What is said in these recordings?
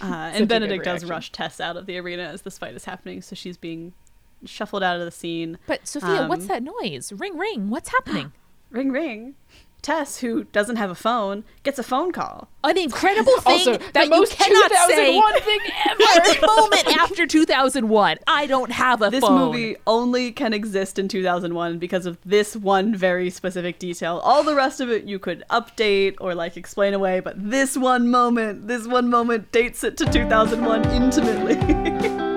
Uh, and Benedict does rush Tess out of the arena as this fight is happening, so she's being shuffled out of the scene. But Sophia, what's Um, that noise? Ring, ring. What's happening? Ring, ring. Tess, who doesn't have a phone, gets a phone call. An incredible thing Also, the that you most cannot say 2001 thing any moment after 2001. I don't have a phone- This phone. movie only can exist in 2001 because of this one very specific detail. All the rest of it you could update or like explain away, but this one moment, this one moment dates it to 2001 intimately.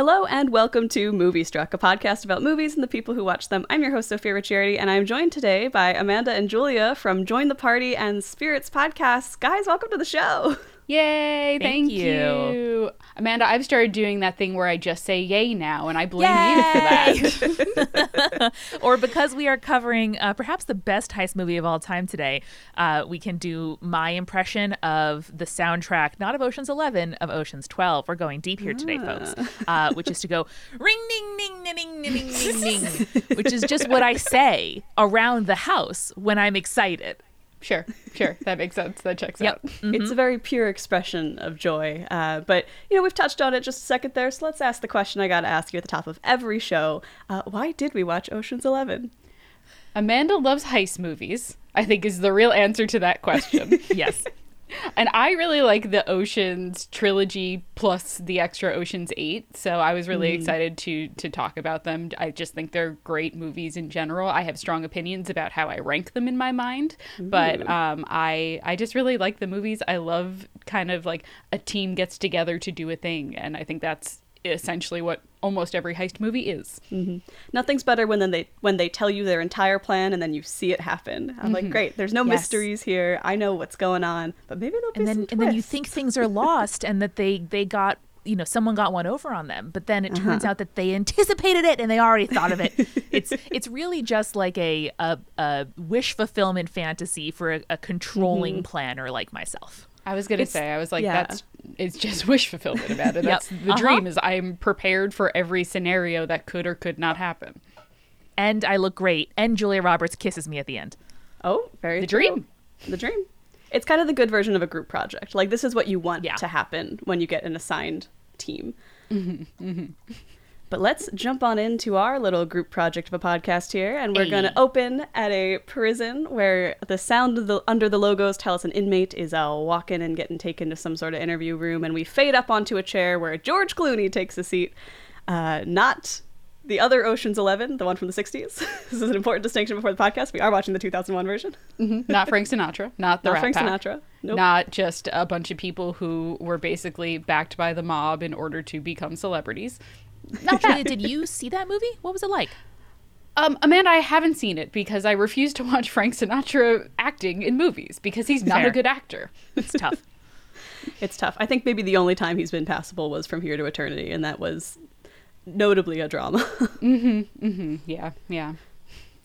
Hello and welcome to Moviestruck, a podcast about movies and the people who watch them. I'm your host, Sophia Ricciardi, and I'm joined today by Amanda and Julia from Join the Party and Spirits podcasts. Guys, welcome to the show. Yay, Thank thank, you. you. Amanda, I've started doing that thing where I just say yay now, and I blame you for that. or because we are covering uh, perhaps the best heist movie of all time today, uh, we can do my impression of the soundtrack, not of Ocean's 11, of Ocean's 12. We're going deep here today, folks, uh, which is to go ring, ding, ding, ding, ding, ding, ding, ding, which is just what I say around the house when I'm excited. Sure, sure. That makes sense. That checks Yep. out. It's a very pure expression of joy. Uh, but, you know, we've touched on it just a second there, so let's ask the question I got to ask you at the top of every show. Uh, why did we watch Ocean's Eleven? Amanda loves heist movies, I think is the real answer to that question. Yes. And I really like the Oceans trilogy plus the extra Oceans 8, so I was really excited to to talk about them. I just think they're great movies in general. I have strong opinions about how I rank them in my mind, but um I I just really like the movies. I love kind of like a team gets together to do a thing, and I think that's essentially what almost every heist movie is. Mm-hmm. Nothing's better when then they when they tell you their entire plan and then you see it happen. I'm like, mm-hmm. great, there's no Yes. mysteries here. I know what's going on, but maybe there'll be and then some and then you think things are lost and that they they got you know someone got one over on them but then it uh-huh. turns out that they anticipated it and they already thought of it it's it's really just like a a, a wish fulfillment fantasy for a, a controlling mm-hmm. planner like myself I was gonna It's- say, I was like, yeah. that's it's just wish fulfillment about it. That's the Uh-huh. dream is I'm prepared for every scenario that could or could not happen. and i look great and julia roberts kisses me at the end Oh, very good. The true. dream. The dream. It's kind of the good version of a group project. Like this is what you want Yeah. to happen when you get an assigned team. Mm-hmm, But let's jump on into our little group project of a podcast here, and we're going to open at a prison where the sound of the under the logos tell us an inmate is uh, walking and getting taken to some sort of interview room, and we fade up onto a chair where George Clooney takes a seat, uh, not the other Ocean's Eleven, the one from the '60s. this is an important distinction before the podcast. We are watching the 2001 version. Not Frank Sinatra, not the Not Rat Frank Pack, Sinatra. Nope. not just a bunch of people who were basically backed by the mob in order to become celebrities. Not that. did you see that movie what was it like Um, Amanda, I haven't seen it because I refuse to watch Frank Sinatra acting in movies because he's not Fair. a good actor. it's tough It's tough. I think maybe the only time he's been passable was from Here to Eternity, and that was notably a drama. Mm-hmm, mm-hmm. Yeah, yeah.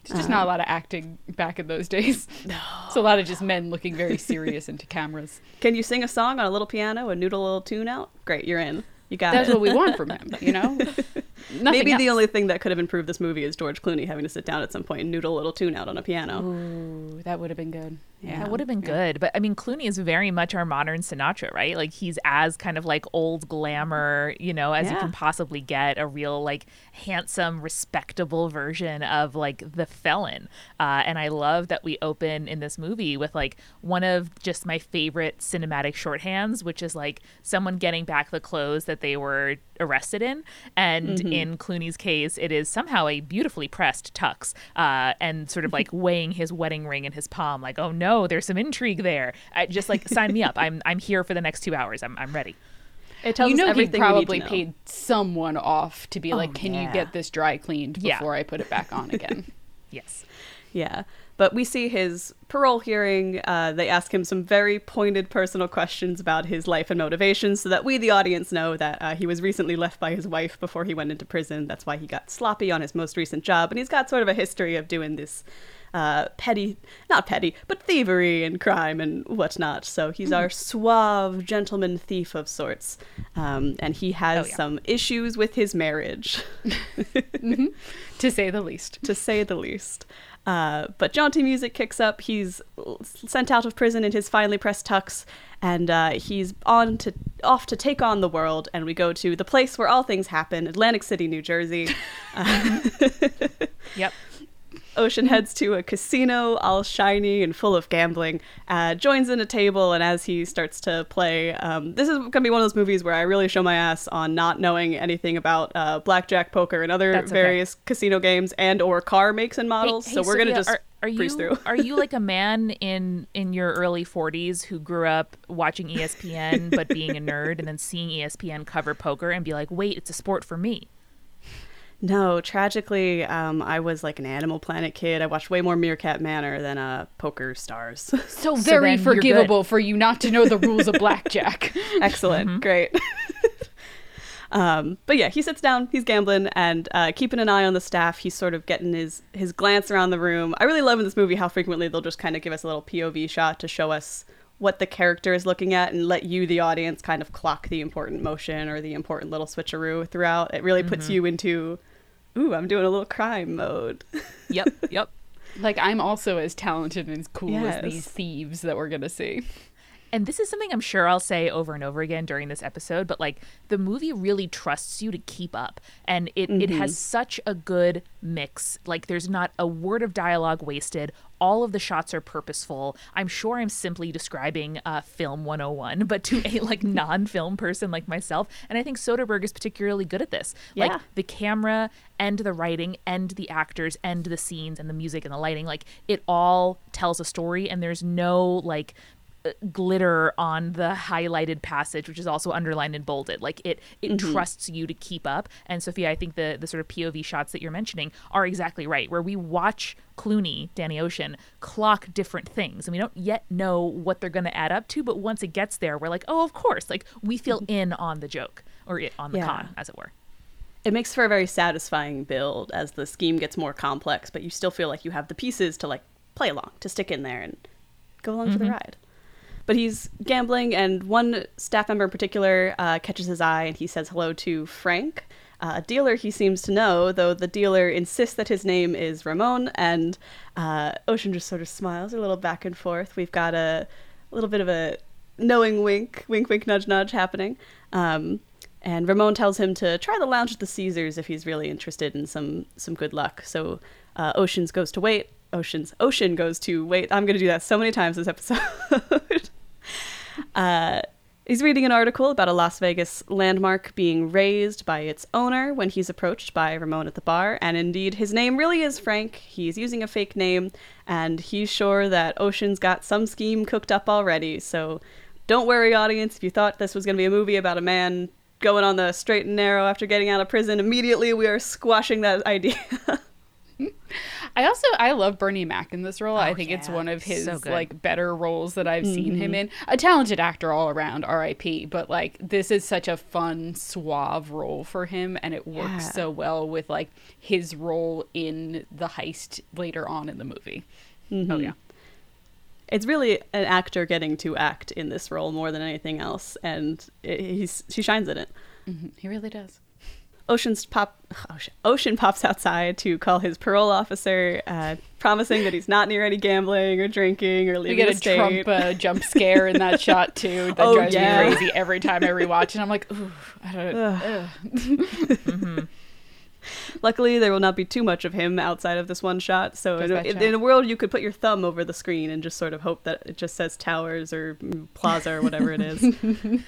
It's just not a um, lot of acting back in those days. No. It's a lot of just men looking very serious into cameras. Can you sing a song on a little piano and noodle a little tune out? Great, you're in. You got That's it. what we want from him, you know? Nothing Maybe the only thing that could have improved this movie is George Clooney having to sit down at some point and noodle a little tune out on a piano. Ooh, that would have been good. Yeah. That would have been good. But I mean, Clooney is very much our modern Sinatra, right? Like he's as kind of like old glamour, you know, as you can possibly get a real like handsome, respectable version of like the felon. Uh, and I love that we open in this movie with like one of just my favorite cinematic shorthands, which is like someone getting back the clothes that they were arrested in. And in Clooney's case, it is somehow a beautifully pressed tux uh, and sort of like weighing his wedding ring in his palm, like, oh no, there's some intrigue there. I, just like sign me up. I'm I'm here for the next two hours. I'm I'm ready. It tells you know us he everything we probably know. paid someone off to be like, "Can you get this dry cleaned Yeah. before I put it back on again?" Yes. Yeah. But we see his parole hearing. Uh, they ask him some very pointed personal questions about his life and motivations so that we, the audience, know that uh, he was recently left by his wife before he went into prison. That's why he got sloppy on his most recent job. And he's got sort of a history of doing this uh, petty, not petty, but thievery and crime and whatnot. So he's our suave gentleman thief of sorts. Um, and he has Oh, yeah. some issues with his marriage, to say the least. to say the least. Uh, but jaunty music kicks up. He's sent out of prison in his finely pressed tux, and uh, he's on to off to take on the world. And we go to the place where all things happen, Atlantic City, New Jersey. Yep. Ocean heads to a casino, all shiny and full of gambling. Uh, joins in a table, and as he starts to play, um, this is going to be one of those movies where I really show my ass on not knowing anything about uh, blackjack, poker, and other okay. various casino games and or car makes and models. hey, so we're going to just are, are breeze you through. are you like a man in in your early 40s who grew up watching ESPN but being a nerd and then seeing ESPN cover poker and be like, "Wait, it's a sport for me." No, tragically, um, I was like an Animal Planet kid. I watched way more Meerkat Manor than uh, Poker Stars. So very then forgivable for you not to know the rules of blackjack. Excellent. Great. um, but yeah, he sits down, he's gambling and uh, keeping an eye on the staff. He's sort of getting his, his glance around the room. I really love in this movie how frequently they'll just kind of give us a little POV shot to show us what the character is looking at and let you, the audience, kind of clock the important motion or the important little switcheroo throughout. It really puts mm-hmm. you into, ooh, I'm doing a little crime mode. Yep, yep. like I'm also as talented and as cool Yes. as these thieves that we're gonna see. And this is something I'm sure I'll say over and over again during this episode, but like the movie really trusts you to keep up. And it, it has mm-hmm. such a good mix. Like there's not a word of dialogue wasted. All of the shots are purposeful. I'm sure I'm simply describing uh, film 101, but to a like non-film person like myself. And I think Soderbergh is particularly good at this. Yeah. Like the camera and the writing and the actors and the scenes and the music and the lighting, like it all tells a story and there's no like glitter on the highlighted passage which is also underlined and bolded. Like it it mm-hmm. trusts you to keep up. And sophia i think the the sort of pov shots that you're mentioning are exactly right where we watch clooney danny ocean clock different things and we don't yet know what they're going to add up to but once it gets there we're like oh of course like we feel mm-hmm. in on the joke or it, on the Yeah. con as it were. It makes for a very satisfying build as the scheme gets more complex, but you still feel like you have the pieces to like play along, to stick in there and go along for the mm-hmm. ride. But he's gambling, and one staff member in particular uh, catches his eye, and he says hello to Frank, uh, a dealer he seems to know, though the dealer insists that his name is Ramon, and uh, Ocean just sort of smiles a little back and forth. We've got a, little bit of a knowing wink, wink, wink, nudge, nudge happening. Um, and Ramon tells him to try the lounge at the Caesars if he's really interested in some some good luck. So uh, Oceans goes to wait. Oceans Ocean goes to wait. I'm gonna do that so many times this episode. uh, he's reading an article about a Las Vegas landmark being razed by its owner when he's approached by Ramon at the bar. And indeed, his name really is Frank. He's using a fake name, and he's sure that Ocean's got some scheme cooked up already. So don't worry, audience. If you thought this was going to be a movie about a man going on the straight and narrow after getting out of prison, immediately we are squashing that idea. I also I love Bernie Mac in this role. I Oh, think it's one of his So like better roles that I've seen him in. A talented actor all around, R.I.P. But like this is such a fun, suave role for him, and it works Yeah. so well with like his role in the heist later on in the movie. Oh yeah. it's really an actor getting to act in this role more than anything else, and it, he's she shines in it. Mhm. He really does. Ocean's pop Ocean, Ocean pops outside to call his parole officer, uh, promising that he's not near any gambling or drinking or We leaving get the a state. Trump uh, jump scare in that shot too. That Oh, drives yeah. me crazy every time I rewatch, and I'm like, ooh, I don't. ugh. Luckily, there will not be too much of him outside of this one shot. So in a, in, shot. in a world, you could put your thumb over the screen and just sort of hope that it just says Towers or mm, Plaza or whatever it is.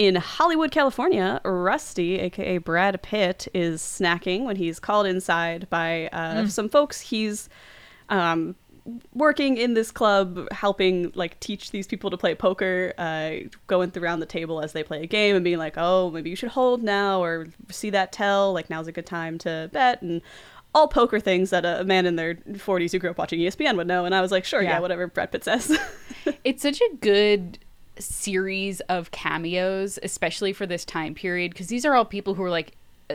in Hollywood, California, Rusty, aka Brad Pitt, is snacking when he's called inside by uh, some folks. He's um, working in this club, helping like teach these people to play poker, uh, going around the table as they play a game and being like, "Oh, maybe you should hold now," or "See that tell? Like now's a good time to bet." And all poker things that a man in their 40s who grew up watching espn would know and i was like sure yeah, Yeah. whatever brad pitt says it's such a good series of cameos, especially for this time period, because these are all people who are like uh,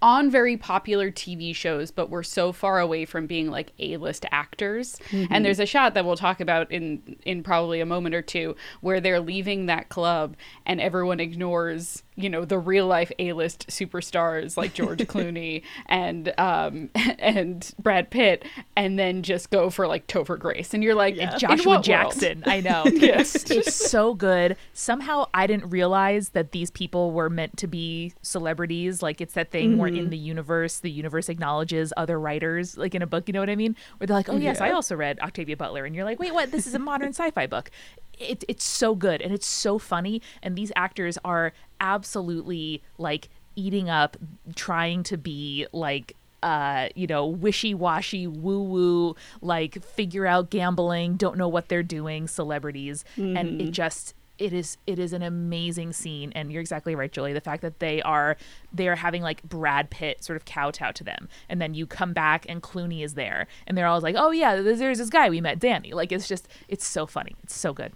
on very popular TV shows, but were so far away from being like A-list actors. And there's a shot that we'll talk about in in probably a moment or two where they're leaving that club and everyone ignores, you know, the real life A-list superstars like George Clooney and um and Brad Pitt, and then just go for like Topher Grace, and you're like, Yeah. "In Joshua what world?" Jackson. I know. Yes. He's so good. Somehow I didn't realize that these people were meant to be celebrities. Like it's that thing where in the universe, the universe acknowledges other writers, like in a book, you know what I mean? Where they're like, oh, yes, I also read Octavia Butler. And you're like, wait, what? This is a modern sci fi book. It, it's so good and it's so funny. And these actors are absolutely like eating up, trying to be like uh, you know, wishy-washy, woo-woo, like figure out gambling, don't know what they're doing, celebrities, and it just it is it is an amazing scene. And you're exactly right Julie the fact that they are they are having like Brad Pitt sort of kowtow to them. And then you come back and Clooney is there. And they're always like oh yeah there's this guy we met Danny. Like it's just it's so funny. It's so good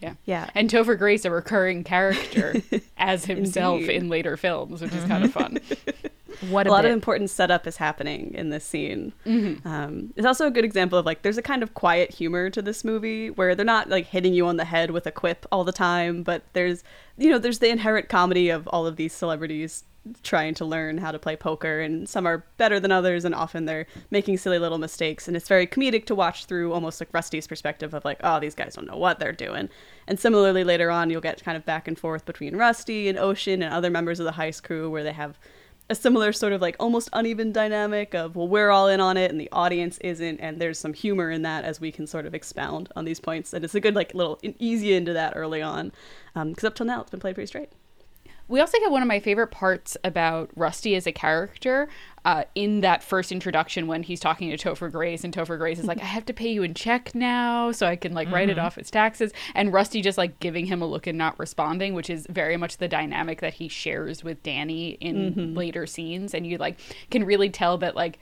Yeah. Yeah. And Topher Grace, a recurring character as himself Indeed. in later films, which is kind of fun. what a a, lot bit. of important setup is happening in this scene. Mm-hmm. Um, it's also a good example of like there's a kind of quiet humor to this movie where they're not like hitting you on the head with a quip all the time, but there's you know there's the inherent comedy of all of these celebrities trying to learn how to play poker, and some are better than others, and often they're making silly little mistakes, and it's very comedic to watch through almost like Rusty's perspective of like oh these guys don't know what they're doing, and similarly later on you'll get kind of back and forth between Rusty and Ocean and other members of the heist crew where they have a similar sort of like almost uneven dynamic of well we're all in on it and the audience isn't and there's some humor in that as we can sort of expound on these points. And it's a good like little easy into that early on um, because up till now it's been played pretty straight We also get one of my favorite parts about Rusty as a character uh, in that first introduction when he's talking to Topher Grace, and Topher Grace is like, "I have to pay you in check now, so I can like write it off as taxes." And Rusty just like giving him a look and not responding, which is very much the dynamic that he shares with Danny in later scenes, and you like can really tell that like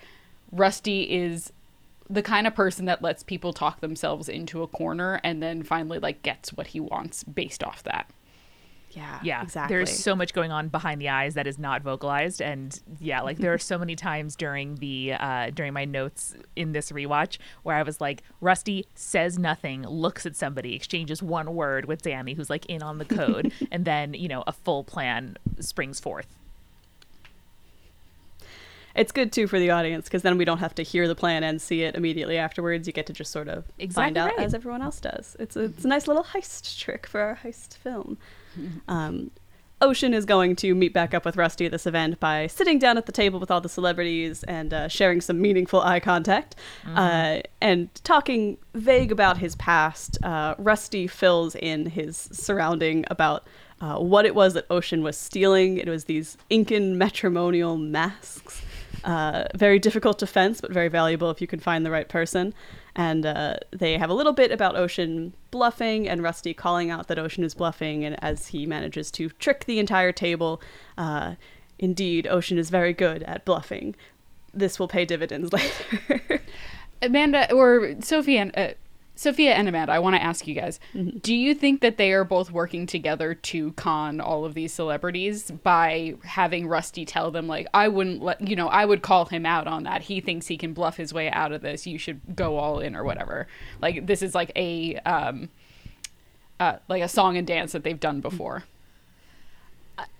Rusty is the kind of person that lets people talk themselves into a corner and then finally like gets what he wants based off that. Yeah yeah exactly. there's so much going on behind the eyes that is not vocalized and yeah like there are so many times during the uh during my notes in this rewatch where i was like rusty says nothing looks at somebody exchanges one word with danny who's like in on the code and then you know a full plan springs forth. It's good too for the audience because then we don't have to hear the plan and see it immediately afterwards. You get to just sort of find Exactly out right. as everyone else does. It's a, it's a nice little heist trick for our heist film um, Ocean is going to meet back up with Rusty at this event by sitting down at the table with all the celebrities and uh, sharing some meaningful eye contact uh, and talking vague about his past. Uh, Rusty fills in his surrounding about uh, what it was that Ocean was stealing. It was these Incan matrimonial masks. Uh, very difficult to fence, but very valuable if you can find the right person. And uh, they have a little bit about Ocean bluffing and Rusty calling out that Ocean is bluffing, and as he manages to trick the entire table. Uh, indeed, Ocean is very good at bluffing. This will pay dividends later. Amanda or Sophie and uh, Sophia and Amanda, I want to ask you guys: Do you think that they are both working together to con all of these celebrities by having Rusty tell them like, "I wouldn't let you know, I would call him out on that. He thinks he can bluff his way out of this. You should go all in or whatever." Like this is like a um, uh, like a song and dance that they've done before.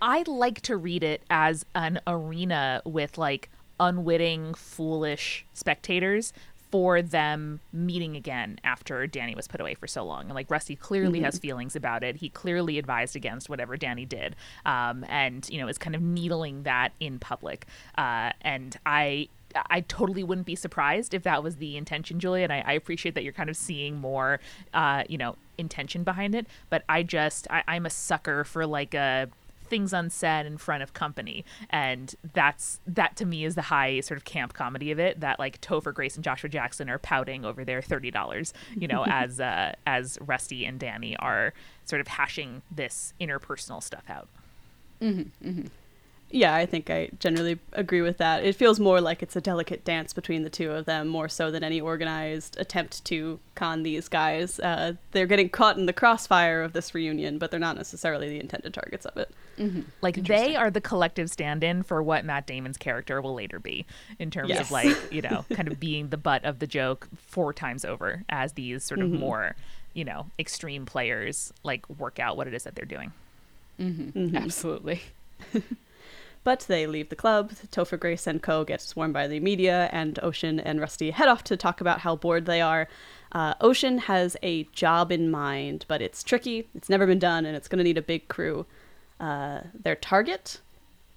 I like to read it as an arena with like unwitting, foolish spectators for them meeting again after Danny was put away for so long. And like Rusty clearly has feelings about it. He clearly advised against whatever Danny did, um, and you know is kind of needling that in public. Uh, and I. I totally wouldn't be surprised if that was the intention, Julia. And I, I appreciate that you're kind of seeing more, uh, you know, intention behind it. But I just, I, I'm a sucker for like a things unsaid in front of company and that's that to me is the high sort of camp comedy of it that like topher grace and joshua jackson are pouting over their $30 you know as uh as rusty and danny are sort of hashing this interpersonal stuff out Yeah, I think I generally agree with that. It feels more like it's a delicate dance between the two of them, more so than any organized attempt to con these guys. Uh, they're getting caught in the crossfire of this reunion, but they're not necessarily the intended targets of it. Mm-hmm. Like they are the collective stand-in for what Matt Damon's character will later be in terms Yes. of like, you know, kind of being the butt of the joke four times over as these sort of mm-hmm. more, you know, extreme players like work out what it is that they're doing. Mm-hmm. Absolutely. But they leave the club. Topher Grace and Co. get swarmed by the media, and Ocean and Rusty head off to talk about how bored they are. Uh, Ocean has a job in mind, but it's tricky. It's never been done, and it's going to need a big crew. Uh, their target?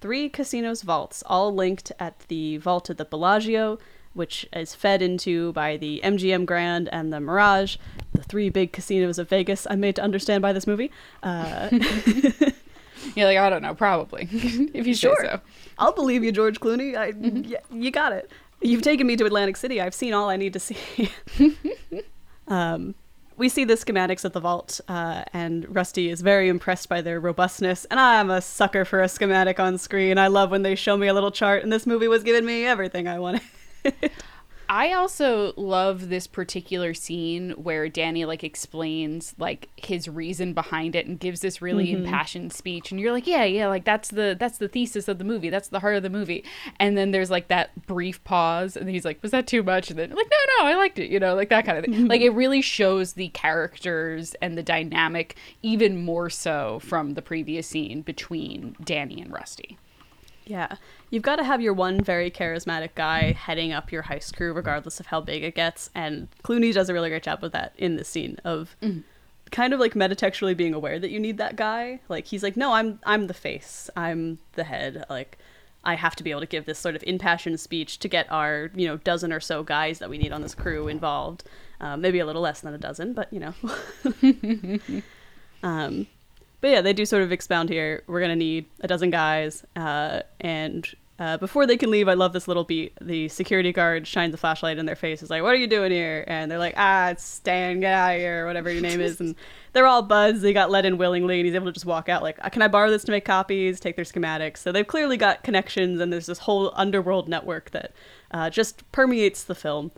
Three casinos' vaults, all linked at the vault of the Bellagio, which is fed into by the MGM Grand and the Mirage, the three big casinos of Vegas. I'm made to understand by this movie. Uh, You're like, I don't know, probably. if you Sure. say so. I'll believe you, George Clooney. I, y- you got it. You've taken me to Atlantic City. I've seen all I need to see. um, we see the schematics of the vault, uh, and Rusty is very impressed by their robustness. And I'm a sucker for a schematic on screen. I love when they show me a little chart, and this movie was giving me everything I wanted. I also love this particular scene where Danny like explains like his reason behind it and gives this really mm-hmm. impassioned speech and you're like, yeah, yeah, like that's the that's the thesis of the movie. That's the heart of the movie. And then there's like that brief pause and he's like, was that too much? And then like, no, no, I liked it, you know, like that kind of thing. Mm-hmm. like it really shows the characters and the dynamic even more so from the previous scene between Danny and Rusty. Yeah. You've got to have your one very charismatic guy heading up your heist crew, regardless of how big it gets. And Clooney does a really great job with that in this scene of kind of like metatextually being aware that you need that guy. Like he's like, no, I'm I'm the face. I'm the head. Like I have to be able to give this sort of impassioned speech to get our you know dozen or so guys that we need on this crew involved. Um, maybe a little less than a dozen, but you know. um, but yeah, they do sort of expound here. We're gonna need a dozen guys, uh, and uh, before they can leave, I love this little beat. The security guard shines a flashlight in their face. Is like, "What are you doing here?" And they're like, "Ah, it's Stan, get out of here," or whatever your name is. And they're all buzzed. They got let in willingly, and he's able to just walk out. Like, "Can I borrow this to make copies? Take their schematics." So they've clearly got connections, and there's this whole underworld network that uh, just permeates the film.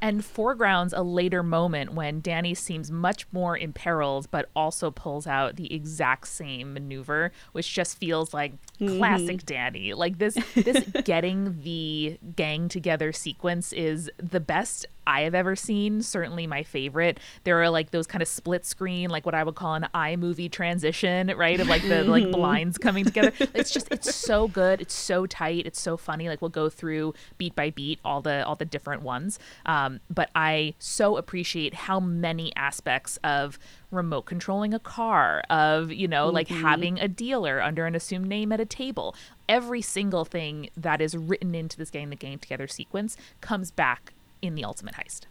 And foregrounds a later moment when Danny seems much more imperiled, but also pulls out the exact same maneuver, which just feels like mm-hmm. classic Danny. Like this, this getting the gang together sequence is the best I have ever seen. Certainly my favorite. There are like those kind of split screen, like what I would call an iMovie transition, right? Of like the like blinds coming together. It's just it's so good. It's so tight. It's so funny. Like we'll go through beat by beat all the all the different ones. Um, but I so appreciate how many aspects of remote controlling a car, of you know like having a dealer under an assumed name at a table. Every single thing that is written into this getting the game together sequence comes back in the ultimate heist.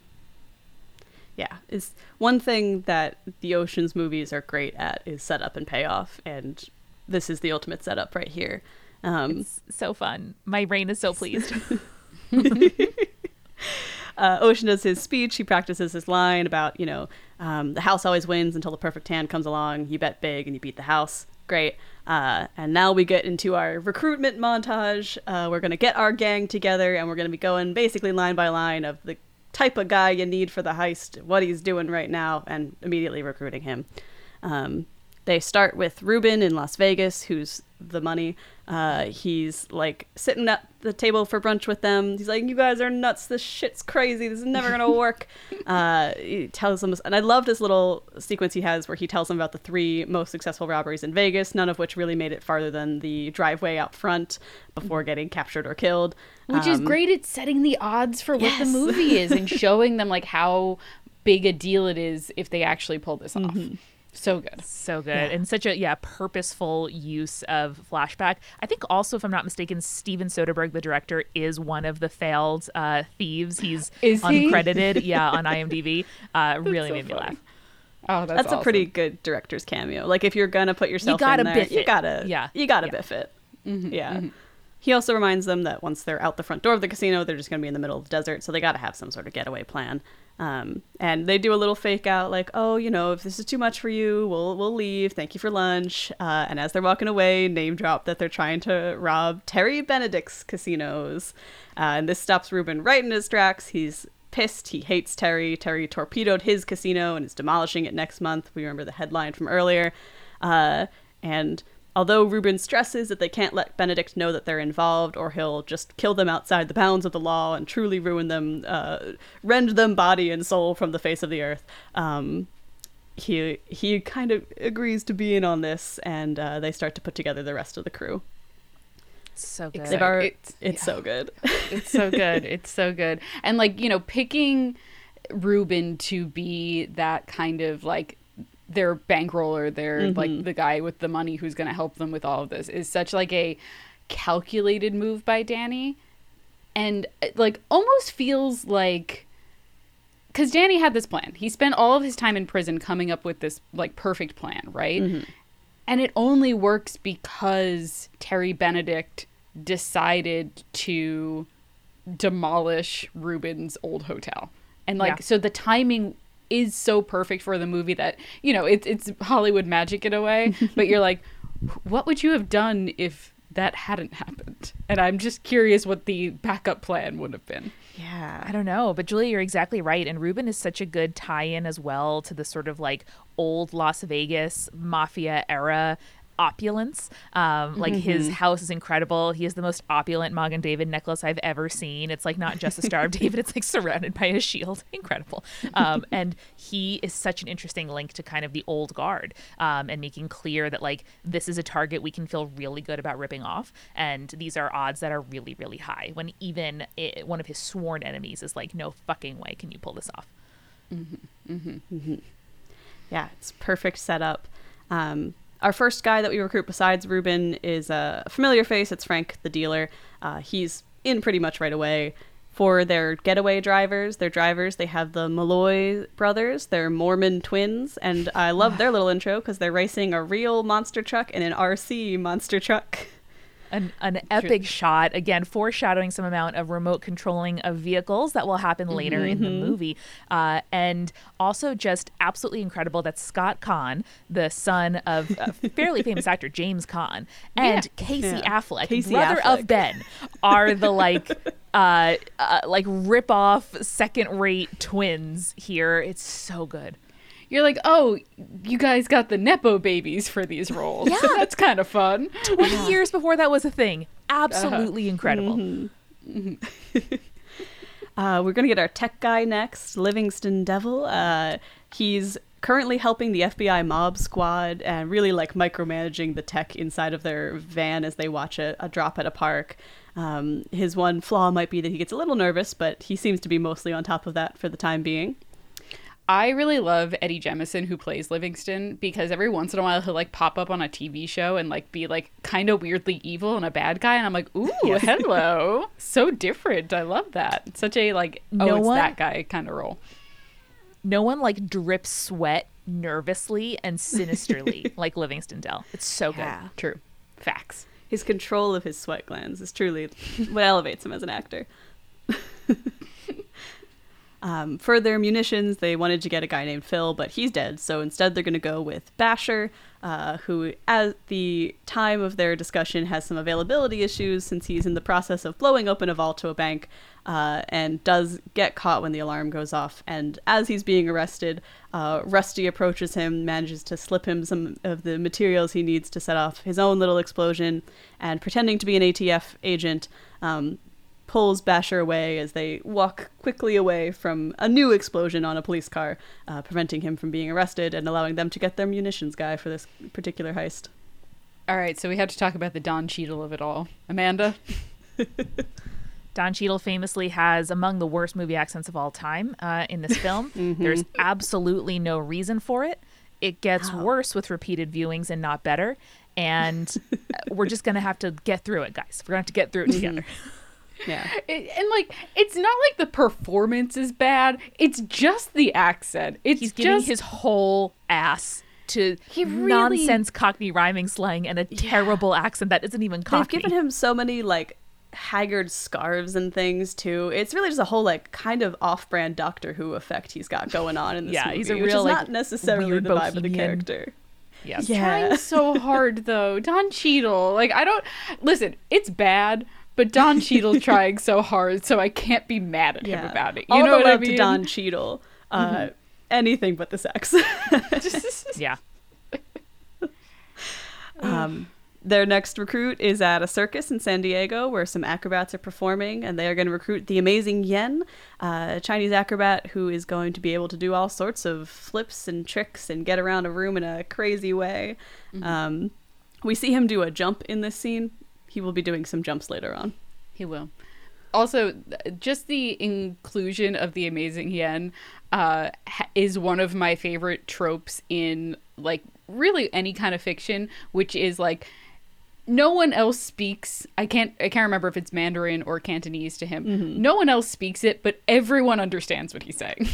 yeah is one thing that the oceans movies are great at is setup and payoff and this is the ultimate setup right here um, It's so fun. My brain is so pleased. uh, ocean does his speech he practices his line about you know um, the house always wins until the perfect hand comes along you bet big and you beat the house great uh, and now we get into our recruitment montage. Uh, we're going to get our gang together and we're going to be going basically line by line of the type of guy you need for the heist what he's doing right now and immediately recruiting him. Um, they start with Ruben in Las Vegas, who's the money. Uh, he's like sitting at the table for brunch with them. He's like, "You guys are nuts. This shit's crazy. This is never gonna work." uh, he tells them, and I love this little sequence he has where he tells them about the three most successful robberies in Vegas, none of which really made it farther than the driveway out front before getting captured or killed. which is Um, great at setting the odds for what yes. the movie is and showing them like how big a deal it is if they actually pull this off. So good. so good Yeah. and such a yeah purposeful use of flashback i think also if i'm not mistaken steven soderbergh the director is one of the failed uh, thieves he's Is he? uncredited yeah on imdb uh, really so made me funny. laugh Oh, that's, that's, a pretty good director's cameo. Like if you're gonna put yourself gotta in there, you it. gotta Yeah. you gotta Yeah. biff it. yeah. He also reminds them that once they're out the front door of the casino, they're just gonna be in the middle of the desert, so they gotta have some sort of getaway plan. Um, and they do a little fake out, like, "Oh, you know, if this is too much for you, we'll we'll leave. Thank you for lunch." Uh, and as they're walking away, name drop that they're trying to rob Terry Benedict's casinos, uh, and this stops Ruben right in his tracks. He's pissed. He hates Terry. Terry torpedoed his casino and is demolishing it next month. We remember the headline from earlier. Uh, and although Ruben stresses that they can't let Benedict know that they're involved, or he'll just kill them outside the bounds of the law and truly ruin them, uh, rend them body and soul from the face of the earth. Um, he he kind of agrees to be in on this, and uh, they start to put together the rest of the crew. So good. They've are, It's- it's, so good. it's so good. It's so good. And like, you know, picking Ruben to be that kind of like their bankroller, their like mm-hmm. the guy with the money who's going to help them with all of this is such like a calculated move by Danny. And uh, like almost feels like cuz Danny had this plan. He spent all of his time in prison coming up with this like perfect plan, right? Mm-hmm. And it only works because Terry Benedict decided to demolish Ruben's old hotel. And like Yeah. so the timing is so perfect for the movie that, you know, it's it's Hollywood magic in a way, but you're like what would you have done if that hadn't happened? And I'm just curious what the backup plan would have been. yeah. I don't know, but Julia, you're exactly right. And Ruben is such a good tie-in as well to the sort of like old Las Vegas mafia era opulence. Um, like his house is incredible. He has the most opulent Magen David necklace I've ever seen. It's like not just a Star of David; it's like surrounded by a shield. Incredible. Um, and he is such an interesting link to kind of the old guard um, and making clear that like this is a target we can feel really good about ripping off, and these are odds that are really really high. When even i one of his sworn enemies is like, "No fucking way can you pull this off." Yeah, it's perfect setup. Um, our first guy that we recruit besides Ruben is a familiar face. It's Frank, the dealer. Uh, he's in pretty much right away. For their getaway drivers, their drivers, they have the Malloy brothers. They're Mormon twins, and I love their little intro because they're racing a real monster truck and an RC monster truck. an, an epic shot. Again foreshadowing some amount of remote controlling of vehicles that will happen later in the movie. Uh, and also just absolutely incredible that scott caan the son of a fairly famous actor james caan and casey Yeah. affleck Casey brother Affleck. of ben are the like uh, uh like rip off second rate twins here. It's so good You're like, "Oh, you guys got the nepo babies for these roles." Yeah. That's kind of fun. 20 years before that was a thing absolutely incredible Uh, we're going to get our tech guy next, Livingston Dell. Uh, he's currently helping the FBI mob squad and really like micromanaging the tech inside of their van as they watch a, a drop at a park. Um, his one flaw might be that he gets a little nervous, but he seems to be mostly on top of that for the time being. I really love Eddie Jemison who plays Livingston because every once in a while he'll like pop up on a TV show and like be like kind of weirdly evil and a bad guy and I'm like, "Ooh, hello." so different. I love that. Such a like oh, No it's one- that guy kind of role. no one like drips sweat nervously and sinisterly like Livingston Dell. It's so good. True. Facts. His control of his sweat glands is truly what elevates him as an actor. um, for their munitions, they wanted to get a guy named Phil, but he's dead. So instead, they're going to go with Basher, uh, who, at the time of their discussion, has some availability issues since he's in the process of blowing open a vault to a bank uh, and does get caught when the alarm goes off. And as he's being arrested, uh, Rusty approaches him, manages to slip him some of the materials he needs to set off his own little explosion, and pretending to be an ATF agent, um, pulls Basher away as they walk quickly away from a new explosion on a police car, uh, preventing him from being arrested and allowing them to get their munitions guy for this particular heist. All right, so we have to talk about the Don Cheadle of it all. Amanda? Don Cheadle famously has among the worst movie accents of all time uh, in this film. There's absolutely no reason for it. It gets worse with repeated viewings and not better. And uh, we're just going to have to get through it, guys. We're going to have to get through it together. Yeah. It, and like it's not like the performance is bad. It's just the accent. It's He's giving just his whole ass to He really- nonsense Cockney rhyming slang and a terrible accent that isn't even Cockney. They've given him so many like haggard scarves and things too. It's really just a whole like kind of off-brand Doctor Who effect he's got going on in this Yeah, movie. he's a which real, is like, not necessarily the vibe of the character. Yeah. He's Yeah. trying so hard though. Don Cheadle. Like I don't listen, it's bad, but Don Cheadle's trying so hard, so I can't be mad at him about it. You All know the what love I mean? to Don Cheadle. Uh, Anything but the sex. Yeah. Um, their next recruit is at a circus in San Diego where some acrobats are performing, and they are going to recruit the amazing Yen, uh, a Chinese acrobat who is going to be able to do all sorts of flips and tricks and get around a room in a crazy way. Um, we see him do a jump in this scene. He will be doing some jumps later on. He will. Also, just the inclusion of the amazing yen uh, is one of my favorite tropes in like really any kind of fiction, which is like no one else speaks. I can't. I can't remember if it's Mandarin or Cantonese to him. No one else speaks it, but everyone understands what he's saying,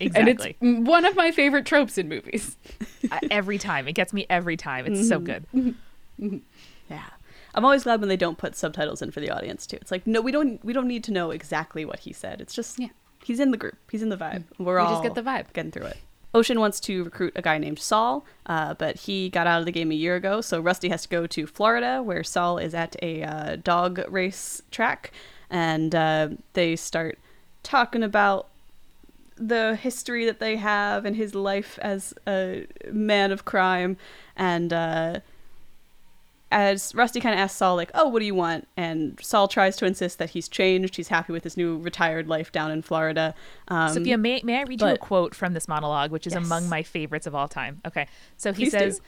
exactly and it's one of my favorite tropes in movies. Uh, every time. It gets me every time. It's so good. Yeah. I'm always glad when they don't put subtitles in for the audience too. It's like no, we don't we don't need to know exactly what he said. It's just Yeah. he's in the group. He's in the vibe. We're We all just get the vibe. getting through it. Ocean wants to recruit a guy named Saul, uh, but he got out of the game a year ago. So Rusty has to go to Florida, where Saul is at a uh, dog race track, and uh, they start talking about the history that they have and his life as a man of crime. And uh, as Rusty kind of asks Saul, like, "Oh, what do you want?" and Saul tries to insist that he's changed. He's happy with his new retired life down in Florida. Um, Sophia, may, may I read you a quote from this monologue, which is Yes. among my favorites of all time? Okay. So he Please says,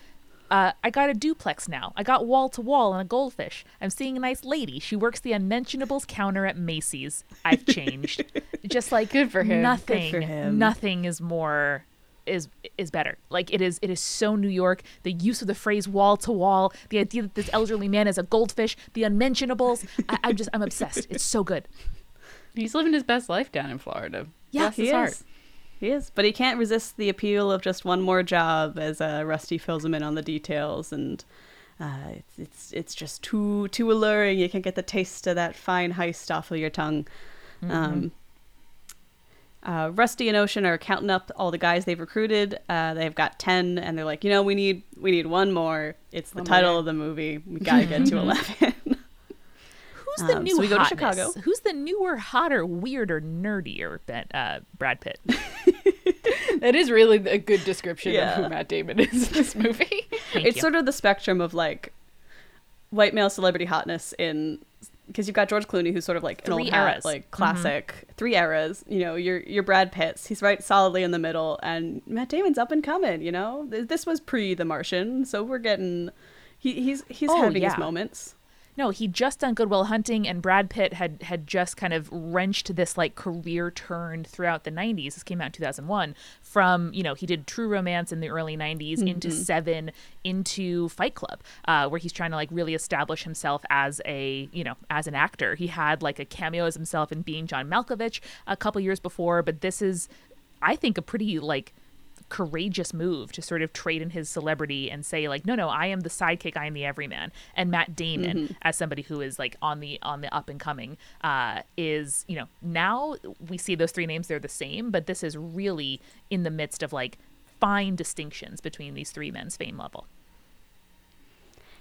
uh, I got a duplex now. I got wall to wall and a goldfish. I'm seeing a nice lady. She works the unmentionables counter at Macy's. I've changed. Just like Good for him. Nothing. Good for him. Nothing is more is is better. Like it is it is so New York. The use of the phrase wall to wall, the idea that this elderly man is a goldfish, the unmentionables. I, I'm just I'm obsessed. It's so good. He's living his best life down in Florida. Yeah, Bless he his is. heart. He is, but he can't resist the appeal of just one more job as uh, Rusty fills him in on the details, and uh, it's, it's it's just too too alluring. You can't get the taste of that fine heist off of your tongue. Um, uh, Rusty and Ocean are counting up all the guys they've recruited. Uh, they've got ten, and they're like, you know, we need we need one more. It's the One title more. of the movie. We gotta get to eleven. Who's the Um, new so we go to hotness? Chicago. Who's the newer, hotter, weirder, nerdier Ben, uh, Brad Pitt? That is really a good description Yeah. of who Matt Damon is in this movie. Thank it's you. sort of the spectrum of like white male celebrity hotness in because you've got George Clooney who's sort of like an Three old hat, like mm-hmm. classic three eras. You know, your your Brad Pitts, he's right solidly in the middle, and Matt Damon's up and coming. You know, this was pre The Martian, so we're getting he, he's he's Oh, having yeah. his moments. No, he just done Good Will Hunting, and Brad Pitt had had just kind of wrenched this like career turn throughout the '90s. This came out in 2001. From you know he did True Romance in the early '90s into Seven, into Fight Club, uh, where he's trying to like really establish himself as a you know as an actor. He had like a cameo as himself in Being John Malkovich a couple years before, but this is, I think, a pretty like courageous move to sort of trade in his celebrity and say like no no i am the sidekick i am the everyman. And matt damon as somebody who is like on the on the up and coming uh is you know now we see those three names they're the same but this is really in the midst of like fine distinctions between these three men's fame level.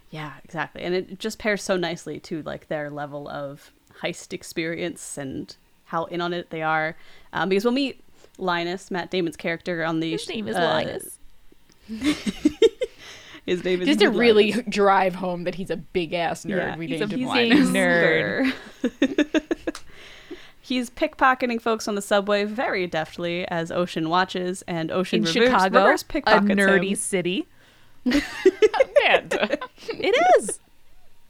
Yeah, exactly, and it just pairs so nicely to like their level of heist experience and how in on it they are. Um, because we'll meet Linus, Matt Damon's character, on the his name is uh, linus His name is Just to Linus. really drive home that he's a big ass nerd. Yeah, we he's named a- him he's a nerd. He's pickpocketing folks on the subway very deftly as Ocean watches, and Ocean in reverse, chicago reverse a nerdy him. city Man. it is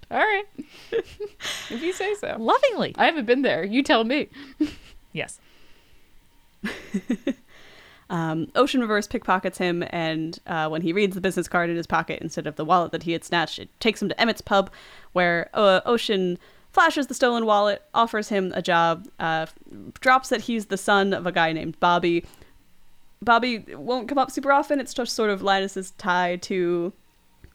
All right. if you say so. lovingly I haven't been there. You tell me. yes Um, Ocean reverse pickpockets him, and uh, when he reads the business card in his pocket instead of the wallet that he had snatched, it takes him to Emmett's pub, where uh, Ocean flashes the stolen wallet, offers him a job, uh, drops that he's the son of a guy named Bobby. Bobby won't come up super often. It's just sort of Linus's tie to